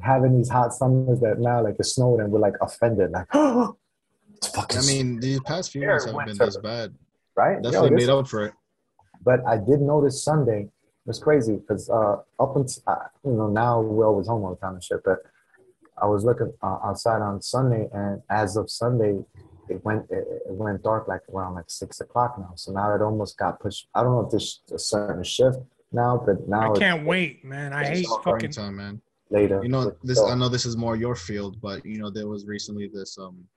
having these hot summers that now like it snowed and we're like offended. Like, *gasps* it's fucking. I mean, these past few Fair months haven't been winter. this bad. right? Yo, Definitely this- made up for it. But I did notice Sunday was crazy because uh, up until uh, you know now we're always home all the time and shit. But I was looking uh, outside on Sunday, and as of Sunday, it went it, it went dark like around like six o'clock now. So now it almost got pushed. I don't know if there's a certain shift now, but now I can't wait, man. I hate It's fucking. springtime, man. Later. You know, this So- I know this is more your field, but you know, there was recently this um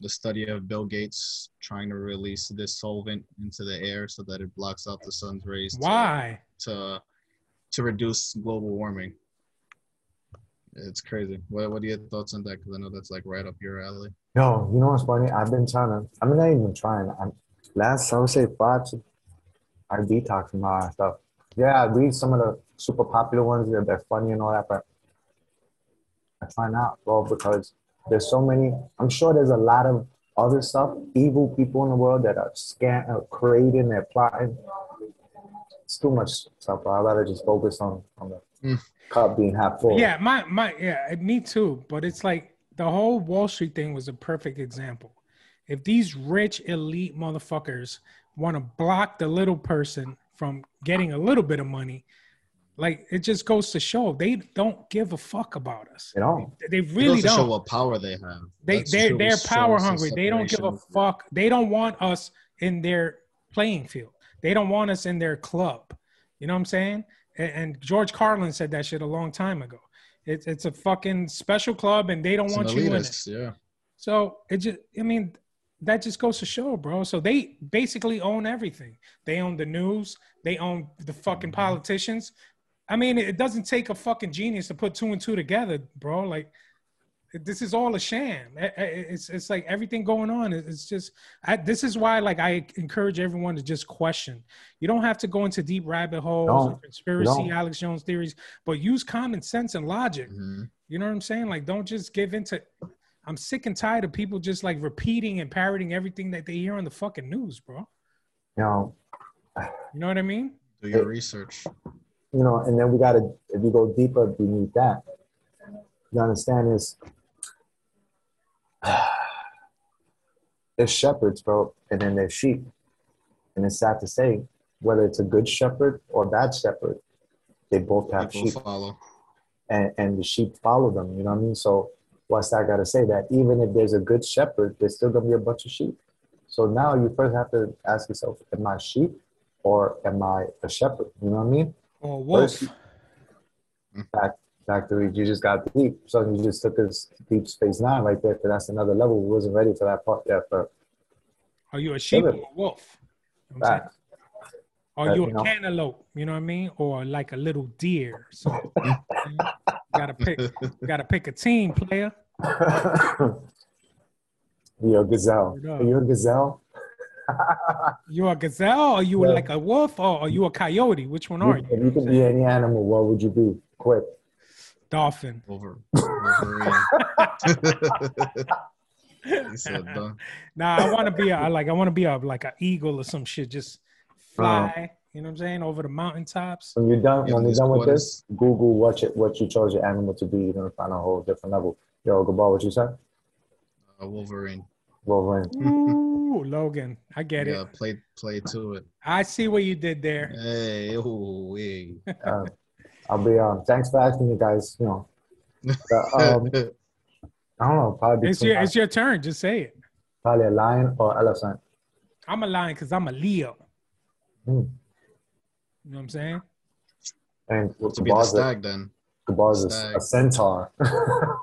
the study of Bill Gates trying to release this solvent into the air so that it blocks out the sun's rays Why? to to reduce global warming. It's crazy. What what are your thoughts on that? Because I know that's like right up your alley. Yo, you know what's funny? I've been trying to. I mean, not even trying. I'm last. I would say five. to- I detox from all that stuff. Yeah, I read some of the super popular ones. They're, they're funny and all that, but I try not, bro, because there's so many. I'm sure there's a lot of other stuff, evil people in the world that are scam, uh, creating, they're plotting. It's too much stuff. Bro. I'd rather just focus on on the Mm. cup being half full. Yeah, my my yeah, me too. But it's like the whole Wall Street thing was a perfect example. If these rich elite motherfuckers want to block the little person from getting a little bit of money, like it just goes to show they don't give a fuck about us. at all. They It really goes to show don't. what power they have. They That's they true. they're power hungry. They don't give a fuck. They don't want us in their playing field. They don't want us in their club. You know what I'm saying? And, and George Carlin said that shit a long time ago. It's it's a fucking special club, and they don't It's an want you in it. Yeah. So it just, I mean, that just goes to show, bro. So they basically own everything. They own the news. They own the fucking mm-hmm. politicians. I mean, it doesn't take a fucking genius to put two and two together, bro. Like, this is all a sham. I- I- It's it's like everything going on. is- It's just I, this is why like I encourage everyone to just question. You don't have to go into deep rabbit holes, No, or conspiracy, don't. Alex Jones theories, but use common sense and logic. Mhm. You know what I'm saying? Like, don't just give into. I'm sick and tired of people just like repeating and parroting everything that they hear on the fucking news, bro. you know, You know what I mean? Do your research. You know, and then we got to, if you go deeper beneath that, you understand is *sighs* there's shepherds, bro, and then there's sheep. And it's sad to say, whether it's a good shepherd or bad shepherd, they both have People sheep, follow. and, and the sheep follow them. You know what I mean? So, what's that got to say? That even if there's a good shepherd, there's still gonna be a bunch of sheep. So now you first have to ask yourself, am I sheep or am I a shepherd? You know what I mean? Or wolf. Back back to you just got deep. So you just took us deep space nine right there, because that's another level. We wasn't ready for that part yet. But Are you a sheep or a wolf? You know what I'm saying? back, Are Uh, you you a know. cantaloupe? You know what I mean? Or like a little deer? So you gotta pick. You gotta pick a team, player. *laughs* You're a gazelle. Are you a gazelle? You a gazelle? Or you Yeah. like a wolf? Or are you a coyote? Which one You- are you? if you could be any animal, what would you be? Quick. Dolphin. Over Wolverine. *laughs* he said, "Duh." Nah, I want to be a like I want to be a like an eagle or some shit. Just fly. You know what I'm saying? Over the mountaintops. When you're done, Yeah, when you're done with this, Google what you, what you chose your animal to be. You're gonna find a whole different level. Yo, Gabar, what you said? Uh, Wolverine. Wolverine. Ooh, Logan. I get Yeah, it. play play to it. I see what you did there. Hey, ooh, wee. Uh, I'll be um. Thanks for asking me guys. You know, uh, *laughs* um, I don't know. Probably It's your it's your turn. Just say it. probably a lion or elephant. I'm a lion because I'm a Leo. Hmm. You know what I'm saying? And to be the stag then Gabar's a, Stag. a centaur. *laughs*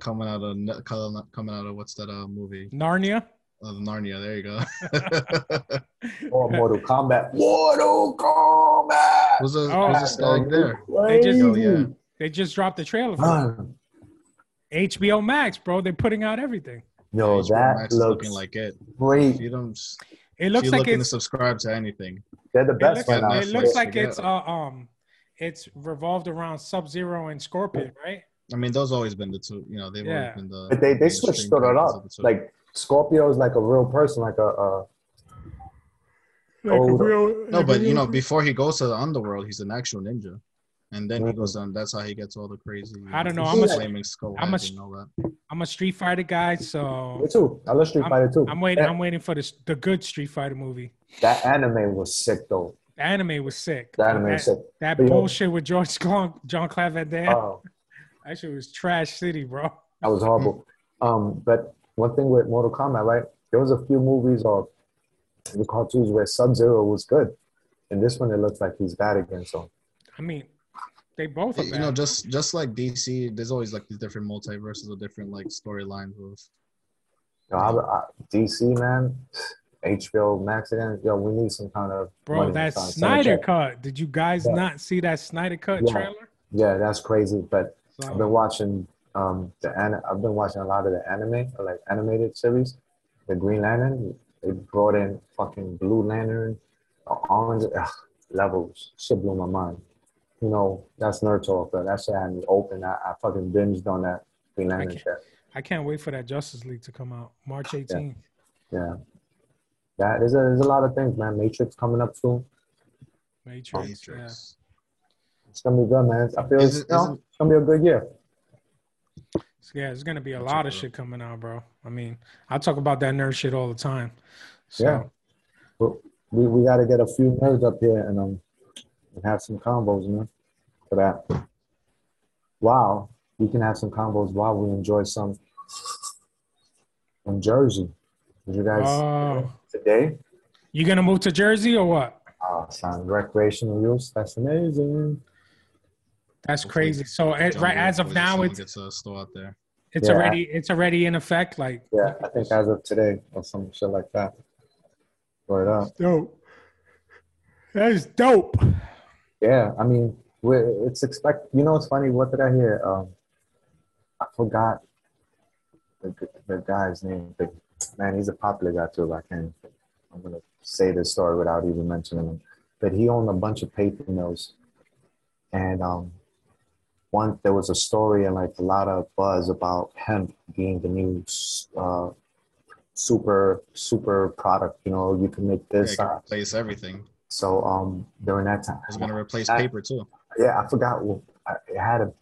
coming out of coming coming out of what's that uh movie? Narnia. Of Narnia. There you go. *laughs* or Mortal Kombat. Mortal Kombat. was a Oh. was a stag there? They just- Oh, yeah. They just dropped the trailer for it. HBO Max, bro. They're putting out everything. No, HBO that Max looks looking like it. great. You don't, It looks like looking to it's subscribe to anything, They're the it best looks, right it looks like it's uh, um it's revolved around Sub Zero and Scorpion, right? I mean, those always been the two. You know, they've Yeah. always been the. But they they mainstream switched it up. Like Scorpio is like a real person, like a uh, Like a real, no, like but you know, before he goes to the underworld, he's an actual ninja, and then he Mhm. goes on. That's how he gets all the crazy. I don't know, I'm a- flaming skull I'm a- head and all that. I'm a Street Fighter guy, so me too. I love Street Fighter too. I'm waiting. That, I'm waiting for the the good Street Fighter movie. that anime was sick though. The anime was sick. The anime that, was sick. that But, you know- bullshit with George Clon, Jean-Claude Van Damme. Oh, that shit was trash city, bro. that was horrible. *laughs* Um, but one thing with Mortal Kombat, right? There was a few movies or the cartoons where Sub Zero was good, and this one it looks like he's bad again. So I mean, they both are You know, just just like DC, there's always like these different multiverses or different like storylines of. yo, I, I, DC man, HBO Max again. Yo, we need some kind of bro, money. that Some- some Snyder cut. Did you guys Yeah. not see that Snyder cut Yeah. trailer? Yeah, that's crazy. But So, I've been watching um the an- I've been watching a lot of the anime like animated series. The Green Lantern, they brought in fucking Blue Lantern, orange ugh, levels. Shit blew my mind. You know, that's nerd talk, but that shit had me open. I, I fucking binged on that Green Lantern can't- shit. I can't wait for that Justice League to come out March 18th. Yeah. That there's a there's a lot of things, man. Matrix coming up soon. Matrix. Yeah. Matrix. It's gonna be good, man. I feel Is it's, you know, it's gonna be a good year. Yeah, it's gonna be a That's lot a of shit coming out, bro. I mean, I talk about that nerd shit all the time. So Yeah. But we, we got to get a few nerds up here and um and have some combos, man, for that. Wow, we can have some combos while we enjoy some in Jersey. Did you guys Oh. today? you gonna move to Jersey or what? Oh, sound recreational use. That's amazing. That's Hopefully crazy. So eh, right as of now, it's gets a store out there. it's Yeah. already it's already in effect. Like Yeah, I think as of today or some shit like that. Word up. dope. That is dope. Yeah, I mean, we're, it's expect. You know, it's funny. What did I hear? Um, I forgot the, the guy's name. The, man, he's a popular guy too. I can't. I'm gonna say this story without even mentioning him. But he owned a bunch of paper mills, and um, one there was a story and like a lot of buzz about hemp being the new uh, super super product. You know, you can make this. it can uh, replace everything. so um, during that time, It's gonna replace I- paper too. yeah, I forgot. who- I- It had a.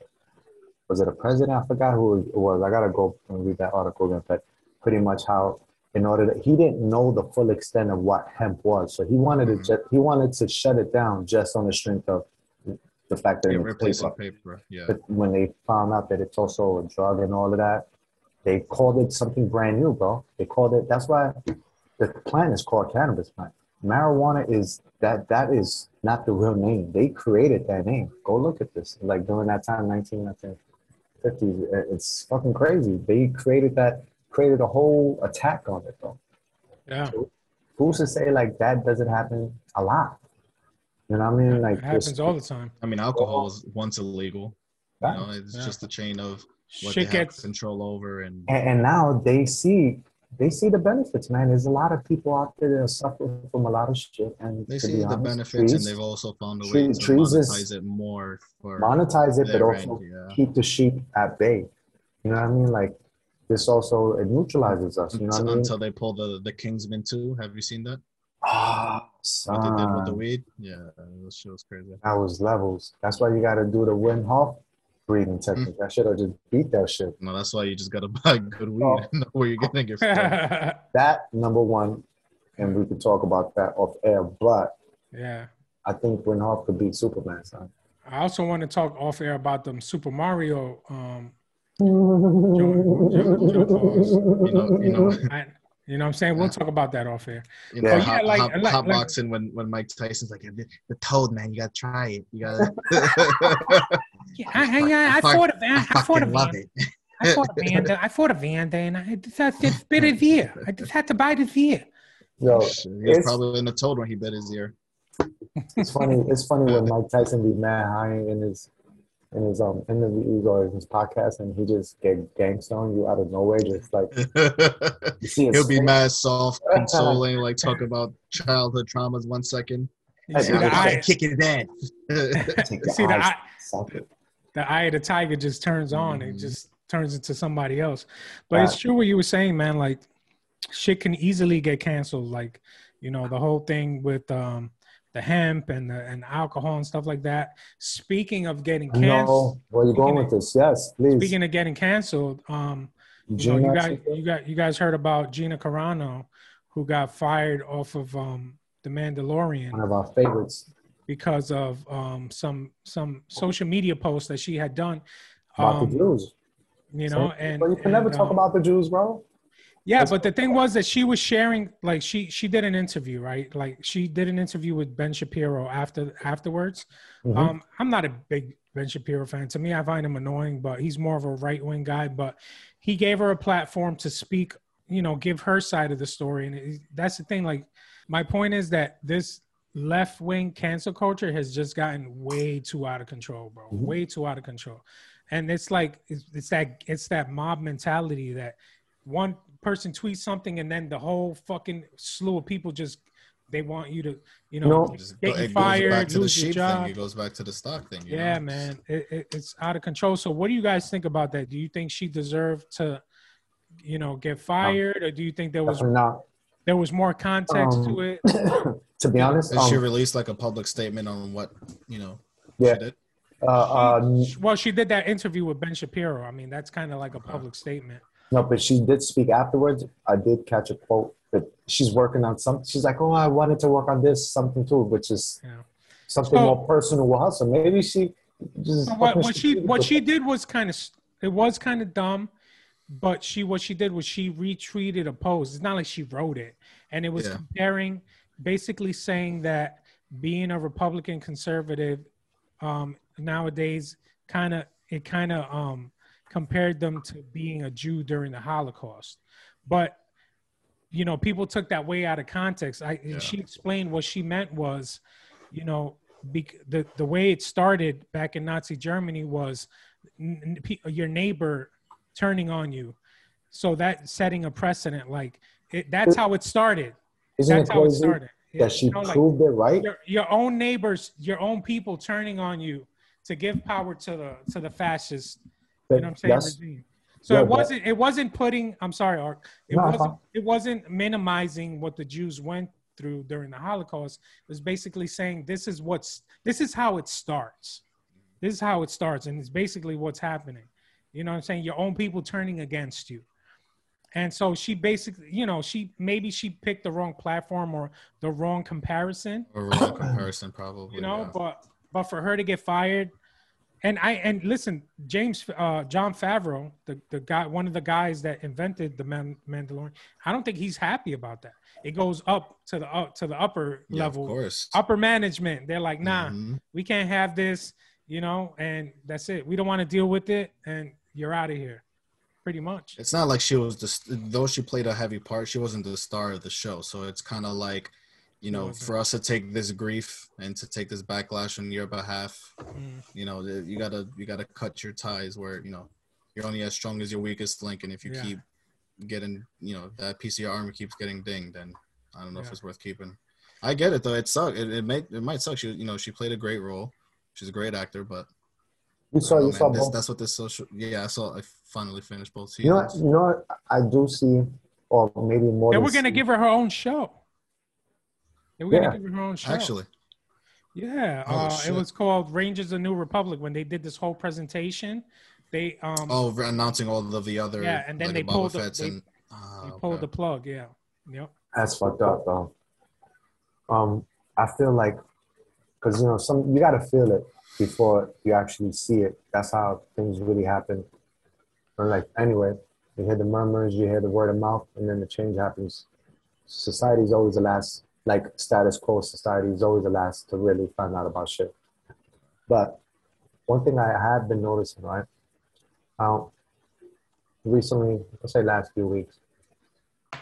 Was it a president? I forgot who it was. I gotta go and read that article again. But pretty much how, in order to, he didn't know the full extent of what hemp was, so he wanted Mhm. to just he wanted to shut it down just on the strength of the fact that Yeah, paper. paper. Yeah. But when they found out that it's also a drug and all of that, they called it something brand new, bro. They called it. That's why the plant is called cannabis plant. Marijuana is that that is not the real name. They created that name. Go look at this. Like during that time, 19, I think, 50s. Uh, it's fucking crazy. They created that, created a whole attack on it, though. Yeah, Who's to say like that doesn't happen a lot? You know what I mean? Like it happens this- all the time. I mean, alcohol was once illegal. You know, it's Yeah. just a chain of what Shit they have gets control over, and and, and now they see they see the benefits, man. There's a lot of people out there that suffer from a lot of shit, and they see be the honest, benefits, trees, and they've also found a way tree- to trees is- monetize it more for monetize it, but their also yeah. keep the sheep at bay. You know what I mean? Like this also it neutralizes us. You know what I until, mean? until they pull the the Kingsman too. Have you seen that? Ah, What they did with the weed? Yeah, that shit was crazy. that was levels. That's why you got to do the Wim Hof. breathing technique. I should have just beat that shit. No, that's why you just gotta *laughs* buy good weed Oh. and *laughs* know where you're getting it from. That number one, and we could talk about that off air. But yeah. I think Wim Hof could beat Superman, son. I also want to talk off air about them Super Mario. Um, jo- jo- jo- pause. You know, you know, I, you know what I'm saying? We'll talk about that off air. you oh, know, Yeah. hot, Yeah, like- hot, like- hot like- boxing when when Mike Tyson's like the, the toad man, you gotta try it. You gotta. *laughs* Yeah, I, I, I, I fuck- fought a Van. I, fought a fucking Van. it. I fought a *laughs* Vanda. I fought Evander, and I just had to bit a veer. I just had to buy his ear. Yo, He was probably in the toad when he bit his ear. it's funny. It's funny when Mike Tyson be mad high in his in his um interviews or his podcast, and he just get gangster on you out of nowhere, just like *laughs* you see. He'll be face. mad, soft, *laughs* consoling, like talk about childhood traumas one second. You see the eye, kick your dad. Take *laughs* your see the eye, the eye of the tiger just turns on. It Mhm. just turns into somebody else. But it's true what you were saying, man. Like shit can easily get canceled. Like you know the whole thing with um the hemp and the and alcohol and stuff like that. Speaking of getting canceled, know where you going with this. Yes, please. speaking of getting canceled, um, you know, you guys, you got, you guys heard about Gina Carano, who got fired off of um, the Mandalorian one of our favorites because of um, some some social media posts that she had done. about Um, the Jews. you know, So- and but you can never and, talk um, about the Jews, bro. Yeah, That's- but the thing was that she was sharing, like she she did an interview, right? Like she did an interview with Ben Shapiro after afterwards. Mhm. Um, I'm not a big Ben Shapiro fan. To me, I find him annoying, but he's more of a right wing guy. But he gave her a platform to speak, you know, give her side of the story, and it, that's the thing. Like, my point is that this left wing cancel culture has just gotten way too out of control, bro. Mhm. Way too out of control, and it's like it's, it's that it's that mob mentality that one person tweets something and then the whole fucking slew of people just they want you to you know No. Get you goes fired, back to the lose your job. thing. It goes back to the stock thing. you yeah know? man it, it, it's out of control so what do you guys think about that do you think she deserved to you know get fired or do you think there was not. there was more context Um, to it *laughs* to be honest, Did she um, released like a public statement on what you know yeah, she did? uh, uh, well she did that interview with ben shapiro i mean that's kind of like a public statement no, but she did speak afterwards. I did catch a quote that she's working on something. She's like, "Oh, I wanted to work on this something too," which is Yeah. something So- more personal with her. So maybe she just So what, what she what she did was kind of it was kind of dumb but she what she did was she retweeted a post it's not like she wrote it and it was Yeah. comparing basically saying that being a republican conservative um nowadays kind of it kind of um compared them to being a jew during the holocaust. But you know people took that way out of context. I Yeah. she explained what she meant was you know bec- the the way it started back in nazi germany was n- n- your neighbor turning on you. So that setting a precedent like it, that's how it started. Isn't that's it how it started. That she You know, like, proved it right? your, your own neighbors your own people turning on you to give power to the to the fascist you know what I'm saying? Yes. Regime. So Yeah, it wasn't. It wasn't putting. I'm sorry, Ark. It No, wasn't. It wasn't minimizing what the Jews went through during the Holocaust. It was basically saying this is what's. This is how it starts. This is how it starts, and it's basically what's happening. You know what I'm saying? Your own people turning against you. And so she basically, you know, she maybe she picked the wrong platform or the wrong comparison Or real comparison, probably. you know yeah. but but for her to get fired and i and listen james uh jon favreau the, the guy one of the guys that invented the Man- mandalorian i don't think he's happy about that it goes up to the up to the upper yeah, level of course. upper management they're like nah Mhm. we can't have this you know and that's it we don't want to deal with it and you're out of here pretty much It's not like she was the though she played a heavy part. She wasn't the star of the show, so it's kind of like, you know, wasn't. for us to take this grief and to take this backlash on your behalf, Mm. you know, you gotta you gotta cut your ties where you know you're only as strong as your weakest link, and if you Yeah. keep getting, you know, that piece of your armor keeps getting dinged, then I don't know if it's worth keeping. I get it though. It sucked. It, it may it might suck. She you know she played a great role. She's a great actor, but You saw, know, you man, saw this- both. that's what this social. Yeah, I saw. I finally finished both You know, what, you know what? I do see, or maybe more. they than were gonna see- give her her own show they were gonna Yeah. give her her own show Actually, Yeah, Oh, uh, it was called Rangers of New Republic when they did this whole presentation. They um Oh, announcing all of the other Yeah, and then like they the Boba pulled the- they- and ah, they pulled okay. the plug. Yeah, yep. That's fucked up, though. Um, I feel like, cause you know, some you gotta feel it before you actually see it. That's how things really happen. Or like, anyway, you hear the murmurs, you hear the word of mouth, and then the change happens. Society is always the last, like status quo. Society is always the last to really find out about shit. But one thing I have been noticing, right? Um, recently, let's say last few weeks,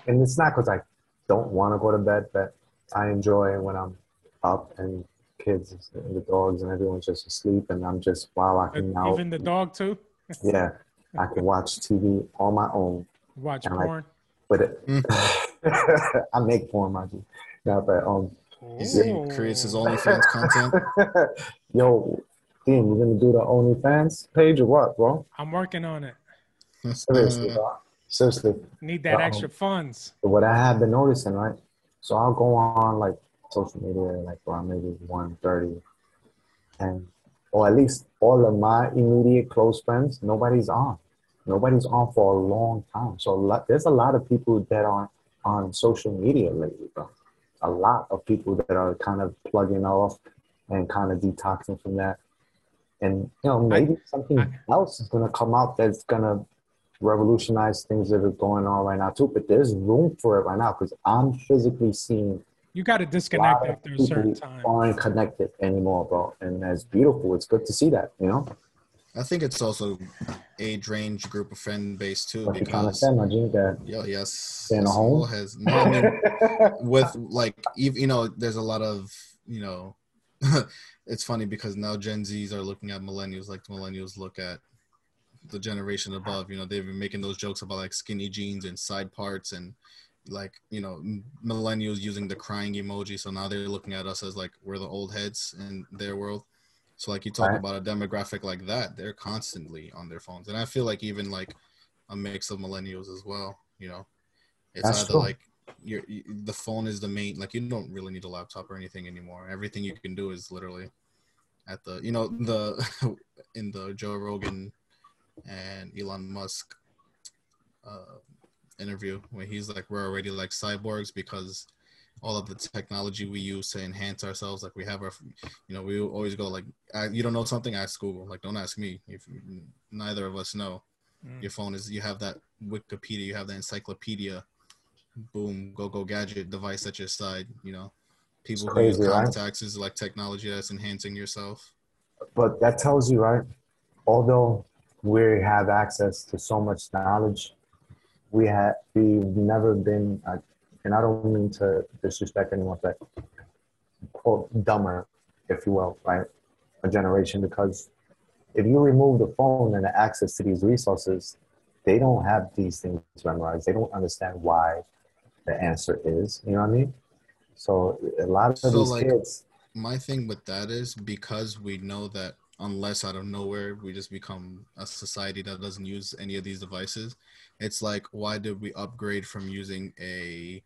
and it's not because I don't want to go to bed, but I enjoy when I'm up and kids and the dogs and everyone's just asleep, and I'm just wow, I can now, Even the dog too. *laughs* yeah, I can watch TV on my own Watch And, like, porn. with it. *laughs* I make porn, mind you. No, but um, He's- he creates his OnlyFans content. *laughs* yo, Dean, you gonna do the OnlyFans page or what, bro? I'm working on it. Seriously, *laughs* bro. Seriously. Need that Uh-oh. extra funds. What I have been noticing, right? So I'll go on like social media like around maybe 1.30 and or at least all of my immediate close friends, nobody's on. Nobody's on for a long time. So a lot, there's a lot of people that aren't on social media lately, bro. A lot of people that are kind of plugging off and kind of detoxing from that. And you know, maybe something I- else is gonna come out that's gonna revolutionize things that are going on right now too. But there's room for it right now because I'm physically seeing You got to a disconnect after a certain time. aren't connected anymore, bro. And that's beautiful. It's good to see that, you know. I think it's also age range group of friend base too you trying to because? Yeah, yes, Stay a yes, home? has no, I mean, *laughs* with like you know there's a lot of you know *laughs* it's funny because now gen z's are looking at millennials like millennials look at the generation above. You know they've been making those jokes about like skinny jeans and side parts and like you know millennials using the crying emoji. So now they're looking at us as like we're the old heads in their world so like you talk Right. about a demographic like that they're constantly on their phones and i feel like even like a mix of millennials as well you know it's That's either true. like your you- the phone is the main like you don't really need a laptop or anything anymore everything you can do is literally at the you know the *laughs* in the joe rogan and elon musk uh interview where he's like we're already like cyborgs because all of the technology we use to enhance ourselves like we have our you know we always go like I, you don't know something ask google like don't ask me if neither of us know Mm. your phone is you have that wikipedia you have that encyclopedia boom go go gadget device at your side you know people who use crazy, right? contacts is like technology that's enhancing yourself but that tells you, right? Although we have access to so much knowledge, we have we've never been, uh, and I don't mean to disrespect anyone, but quote dumber, if you will, right? A generation because if you remove the phone and the access to these resources, they don't have these things memorized. They don't understand why the answer is. You know what I mean? So a lot of So, these like, kids, my thing with that is because we know that unless out of nowhere we just become a society that doesn't use any of these devices it's like why did we upgrade from using a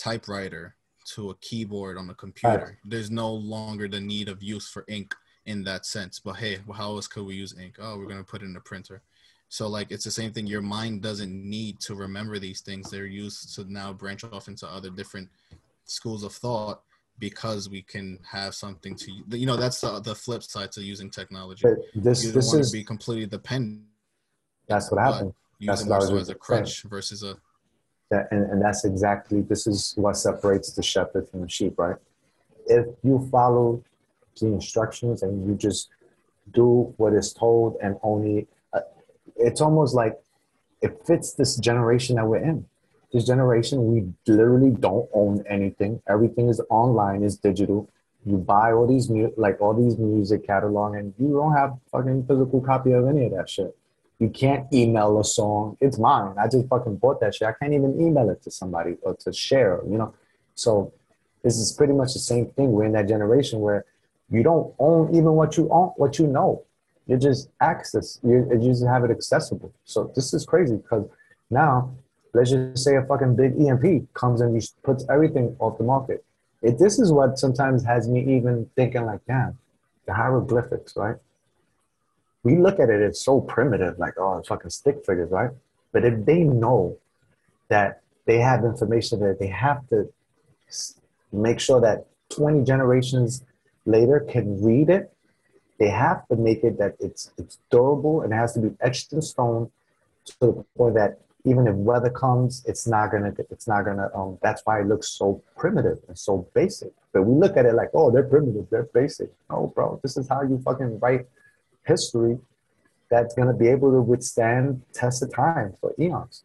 typewriter to a keyboard on a computer. There's no longer the need of use for ink in that sense. But hey well, how else could we use ink? Oh we're going to put it in a printer. So like it's the same thing. Your mind doesn't need to remember these things. They're used to now branch off into other different schools of thought because we can have something to you know that's the, the flip side to using technology. This you don't this want is to be completely dependent that's what happened. That's what I was so as a say. crutch versus a That, and, and that's exactly this is what separates the shepherd from the sheep, right? If you follow the instructions and you just do what is told and only, uh, it's almost like it fits this generation that we're in. This generation, we literally don't own anything. Everything is online, is digital. You buy all these mu- like all these music catalog, and you don't have fucking physical copy of any of that shit. You can't email a song. It's mine. I just fucking bought that shit. I can't even email it to somebody or to share, you know? So this is pretty much the same thing. We're in that generation where you don't own even what you own, what you know. You just access, you, you just have it accessible. So this is crazy because now, let's just say a fucking big EMP comes and puts everything off the market. it, this is what sometimes has me even thinking like, damn, the hieroglyphics, right? We look at it, it's so primitive, like, oh, fucking stick figures, right? But if they know that they have information that they have to make sure that 20 generations later can read it, they have to make it that it's it's durable and it has to be etched in stone to the point that even if weather comes, it's not gonna it's not gonna um that's why it looks so primitive and so basic. But we look at it like, oh, they're primitive, they're basic. No, bro, this is how you fucking write history that's gonna be able to withstand test of time for eons.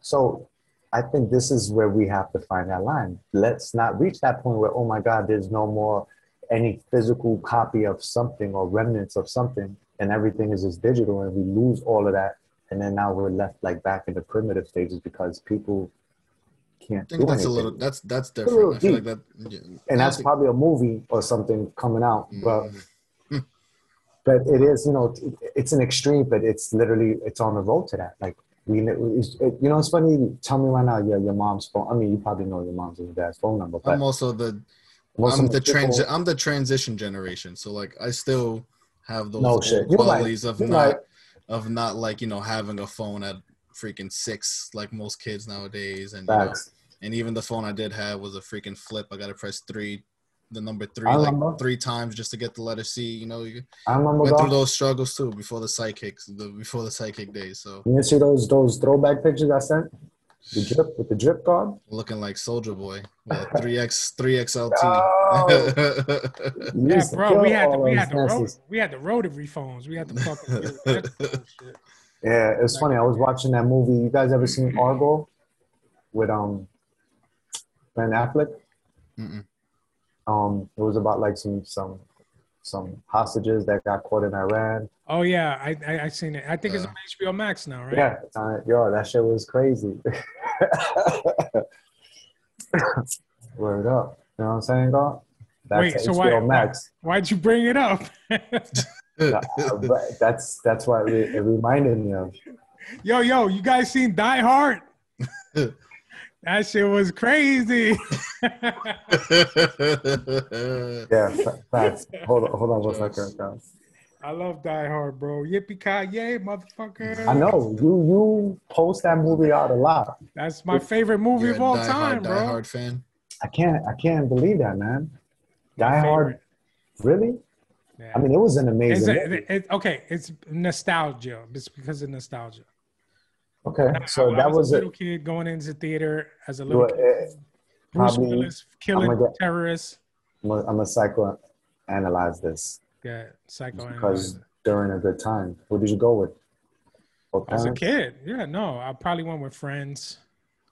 So I think this is where we have to find that line. Let's not reach that point where, oh my God, there's no more any physical copy of something or remnants of something, and everything is just digital, and we lose all of that, and then now we're left like back in the primitive stages because people can't I do think that's a little that's that's different. I feel like that, yeah. and that's probably a movie or something coming out, but Mhm. But it is you know it's an extreme, but it's literally it's on the road to that. Like we, it, you know, it's funny. Tell me right now, your your mom's phone. I mean, you probably know your mom's and your dad's phone number, but I'm also the I'm the transi- I'm the transition generation. So like I still have those No shit. Qualities of not right. of not like you know having a phone at freaking six like most kids nowadays and you know, and even the phone I did have was a freaking flip. I gotta press three, the number three I like remember. three times just to get the letter C. You know, you I remember went through those struggles too before the psychics, the before the psychic days. So You see those those throwback pictures I sent? The *sighs* drip with the drip card. looking like Soldier Boy, *laughs* three X three XLT. *laughs* Yeah, bro, we had the, we had the road, we had the rotary phones. We had the fucking we had the. Yeah, it's funny. I was watching that movie. You guys ever seen Argo with um Ben Affleck? Mm-mm. Um, it was about like some some some hostages that got caught in Iran. Oh yeah, I I, I seen it. I think it's Yeah. on HBO Max now, right? Yeah, uh, yo, that shit was crazy. *laughs* Word up. You know what I'm saying, God? That's Wait, so HBO why- Max. Why'd you bring it up? *laughs* That's that's what it, it reminded me of. yo, yo, you guys seen Die Hard? *laughs* that shit was crazy. *laughs* *laughs* Yeah, fa- facts. Hold on, hold on one second, guys. I love Die Hard, bro. Yippee ki yay, motherfucker! I know you you post that movie out a lot. That's my favorite movie You're of all die time, hard, bro. Die Hard fan. I can't I can't believe that, man. My Die Hard, really? Yeah. I mean, it was an It's amazing. a- movie. it- okay, it's nostalgia. It's because of nostalgia. Okay, so I, that I was, was a it. little kid going into theater as a little were, kid. eh, Bruce probably- Willis killing I'm gonna terrorists. I'm gonna, I'm gonna psychoanalyze this Yeah, psycho. because during a good time. Who did you go with? As a kid, yeah, no, I probably went with friends.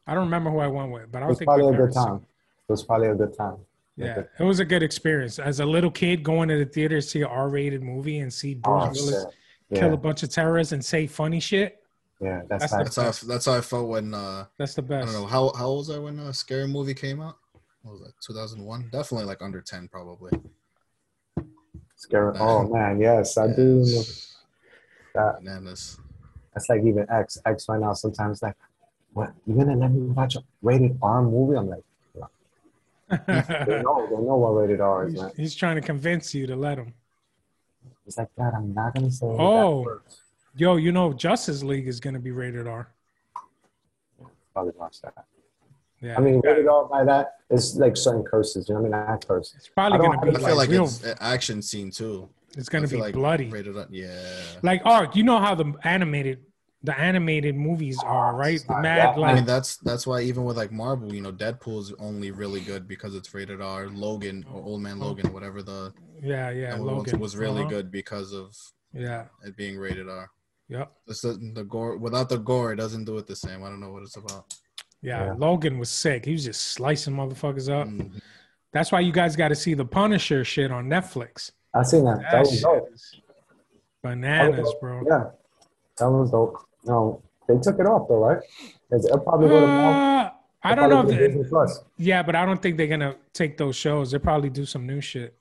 I don't remember who I went with, but I don't was think probably a good time. It was probably a good time. Yeah, it was a good experience. As a little kid, going to the theater to see an R-rated movie and see Bruce Oh, Willis kill a bunch of terrorists and say funny shit. Yeah, that's, That's the- That's how I, that's how I felt when uh, That's the best. I don't know how how old was I when uh, Scary Movie came out? What was that? 2001. Definitely like under 10, probably. Scary. Oh man, yes, I do. That, Bananas. that's like even X. X right now sometimes like, what? you're gonna let me watch a rated R movie? I'm like, *laughs* they know, they know what rated R is, he's, man. he's trying to convince you to let him. It's like that. I'm not gonna say. Oh. that works. Yo, you know Justice League is going to be rated R. Probably watch that. Yeah, I mean, rated it. R by that is like certain curses. You know what I mean? I curse. it's probably going to be feel like, like real. it's an action scene too. It's going to be like bloody. Rated R, Yeah. Like art, you know how the animated, the animated movies are, right? The mad yeah, I mean that's that's why even with like Marvel, you know, Deadpool's only really good because it's rated R. Logan or Old Man Logan, whatever the yeah, yeah. that was, Logan was really Uh-huh. good because of Yeah, it being rated R. yep. This the gore without the gore, it doesn't do it the same. I don't know what it's about. Yeah, Yeah. Logan was sick. He was just slicing motherfuckers up. Mhm. That's why you guys got to see the Punisher shit on Netflix. I seen that. That That was shit dope. is bananas, bro. Yeah, that was dope. No, they took it off though, right? It's- It'll probably go to Uh, I don't know. If Probably go to they, Plus. yeah, but I don't think they're gonna take those shows. They'll probably do some new shit.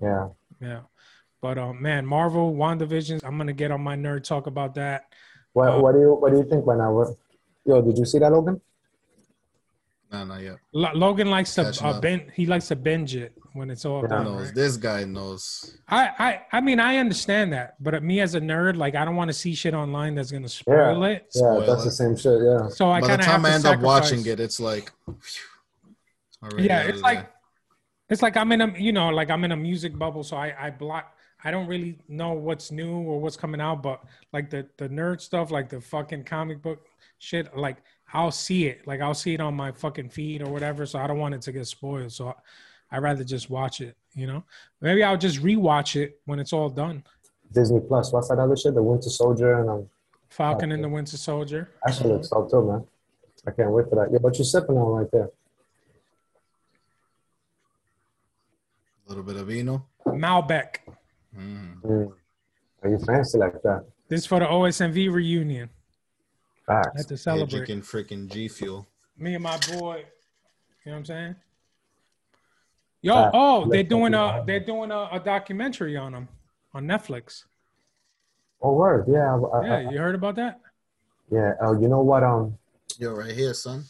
Yeah. Yeah. But um, man, Marvel, WandaVision, I'm gonna get on my nerd talk about that. What Uh, What do you What do you think right now? What, yo, did you see that, Logan? No, not yet. Lo- Logan likes to Catching uh, up. bin- he likes to binge it when it's all Yeah. done. knows right? this guy knows. I, I I mean I understand that, but me as a nerd, like I don't want to see shit online that's gonna spoil it. Yeah, Spoil that's it. the same shit. Yeah. So I By kind the of have time to I end up watching it, it's like. phew, Yeah, it's like there. it's like I'm in a you know like I'm in a music bubble, so I I block. I don't really know what's new or what's coming out, but like the the nerd stuff, like the fucking comic book shit, like I'll see it, like I'll see it on my fucking feed or whatever. So I don't want it to get spoiled. So I'd rather just watch it. You know, maybe I'll just rewatch it when it's all done. Disney Plus. What's that other shit? The Winter Soldier and um, Falcon and the Winter Soldier. that shit looks dope too, man. I can't wait for that. Yeah, what you sipping on right there? a little bit of vino. Malbec. Mm. Mm. Are you fancy like that? This is for the OSNV reunion. I Facts. had to Yeah, celebrate. drinking freaking G Fuel. Me and my boy. You know what I'm saying? Yo, Facts. oh, they're doing a they're doing a, a documentary on them on Netflix. Oh, word. Yeah. I, I, Yeah, you heard about that? yeah. Oh, you know what? Um, Yo, right here, son.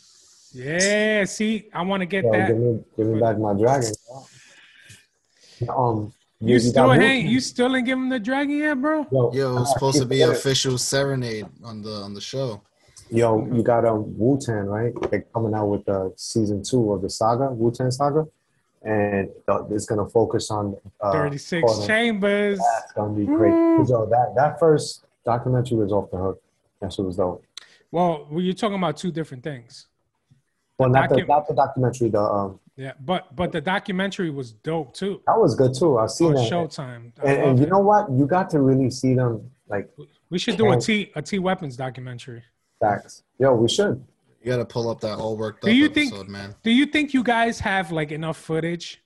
Yeah. See, I want to get yo, that. give me, give me back my dragon. Um, You got still Wu- hang? You still ain't give him the dragon yet, bro? Yo, Yo, it was supposed to be an official serenade on the on the show. Yo, you got um Wu Tang, right? They're coming out with uh, season two of the saga, Wu Tang saga, and uh, it's gonna focus on uh, Thirty six Conan. chambers. That's gonna be great. Woo. So that that first documentary was off the hook. That shit was dope. Well, well, you're talking about two different things. Well, not the not the documentary. The um Yeah, but but the documentary was dope too. that was good too. I've seen it. Showtime. I And, and you it. know what? You got to really see them like we should do a Can't- T a T weapons documentary. facts. Yo, we should. You gotta pull up that all worked Do up you think- man. Do you think you guys have like enough footage?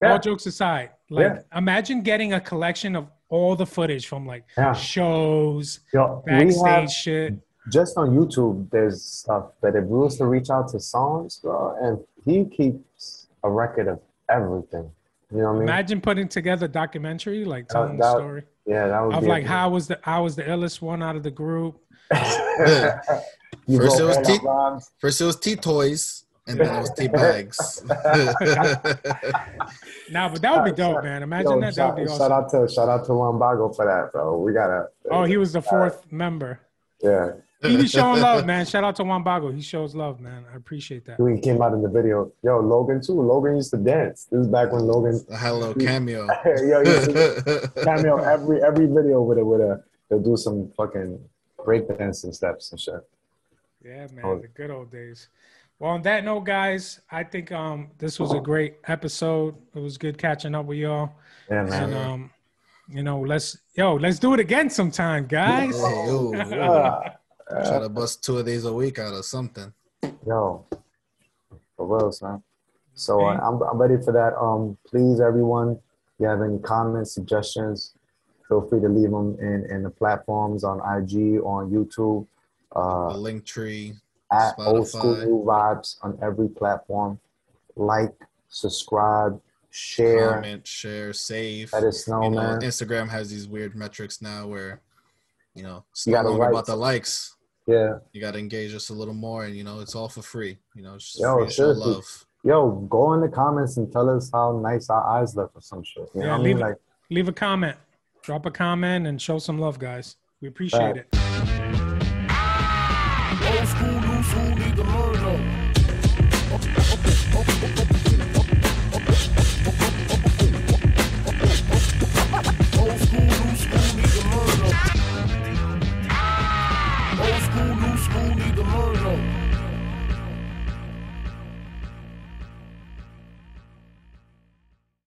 Yeah. All jokes aside, like Yeah. imagine getting a collection of all the footage from like Yeah. shows, Yo, backstage have shit. Just on YouTube. There's stuff that if we was to reach out to songs, bro, and he keeps a record of everything. You know what I mean? Imagine putting together a documentary, like telling the that- story yeah, that would of be like how was the I was the illest one out of the group. First go it was all T- First it was *laughs* T toys, and then it was T bags. *laughs* *laughs* Nah, but that would be dope, man. Imagine Yo, that. That shout, would be awesome. shout out to shout out to Wambago for that, bro. We gotta. Oh, he was the uh, fourth member. yeah. He be showing love, man. *laughs* Shout out to Wambago. He shows love, man. I appreciate that. He came out in the video. Yo, Logan too. Logan used to dance. This is back when Logan. I had a little cameo. *laughs* Yo, he *laughs* cameo every every video with it with a. They'll do some fucking breakdancing steps and shit. Yeah, man, Oh. the good old days. Well, on that note, guys, I think um this was a great episode. It was good catching up with y'all. Yeah, man. And um, you know, let's yo, let's do it again sometime, guys. Hey, yo, yo. Try to bust two of these a week out of something. Yo, for real, son. So uh, I'm I'm ready for that. Um, please, everyone, if you have any comments, suggestions, feel free to leave them in in the platforms on IG or on YouTube. The Uh, link tree. at Old School New Vibes on every platform. Like, subscribe, share. comment, share, save. Let us know, you know, man. Instagram has these weird metrics now where, you know, it's You no gotta longer like. about the likes. Yeah. You got to engage us a little more, and you know, it's all for free. You know, it's just Yo, free show seriously. love. Yo, go in the comments and tell us how nice our eyes look or some shit. You know Yeah, what I leave mean? it. Like, Leave a comment, drop a comment, and show some love, guys. We appreciate Right. it.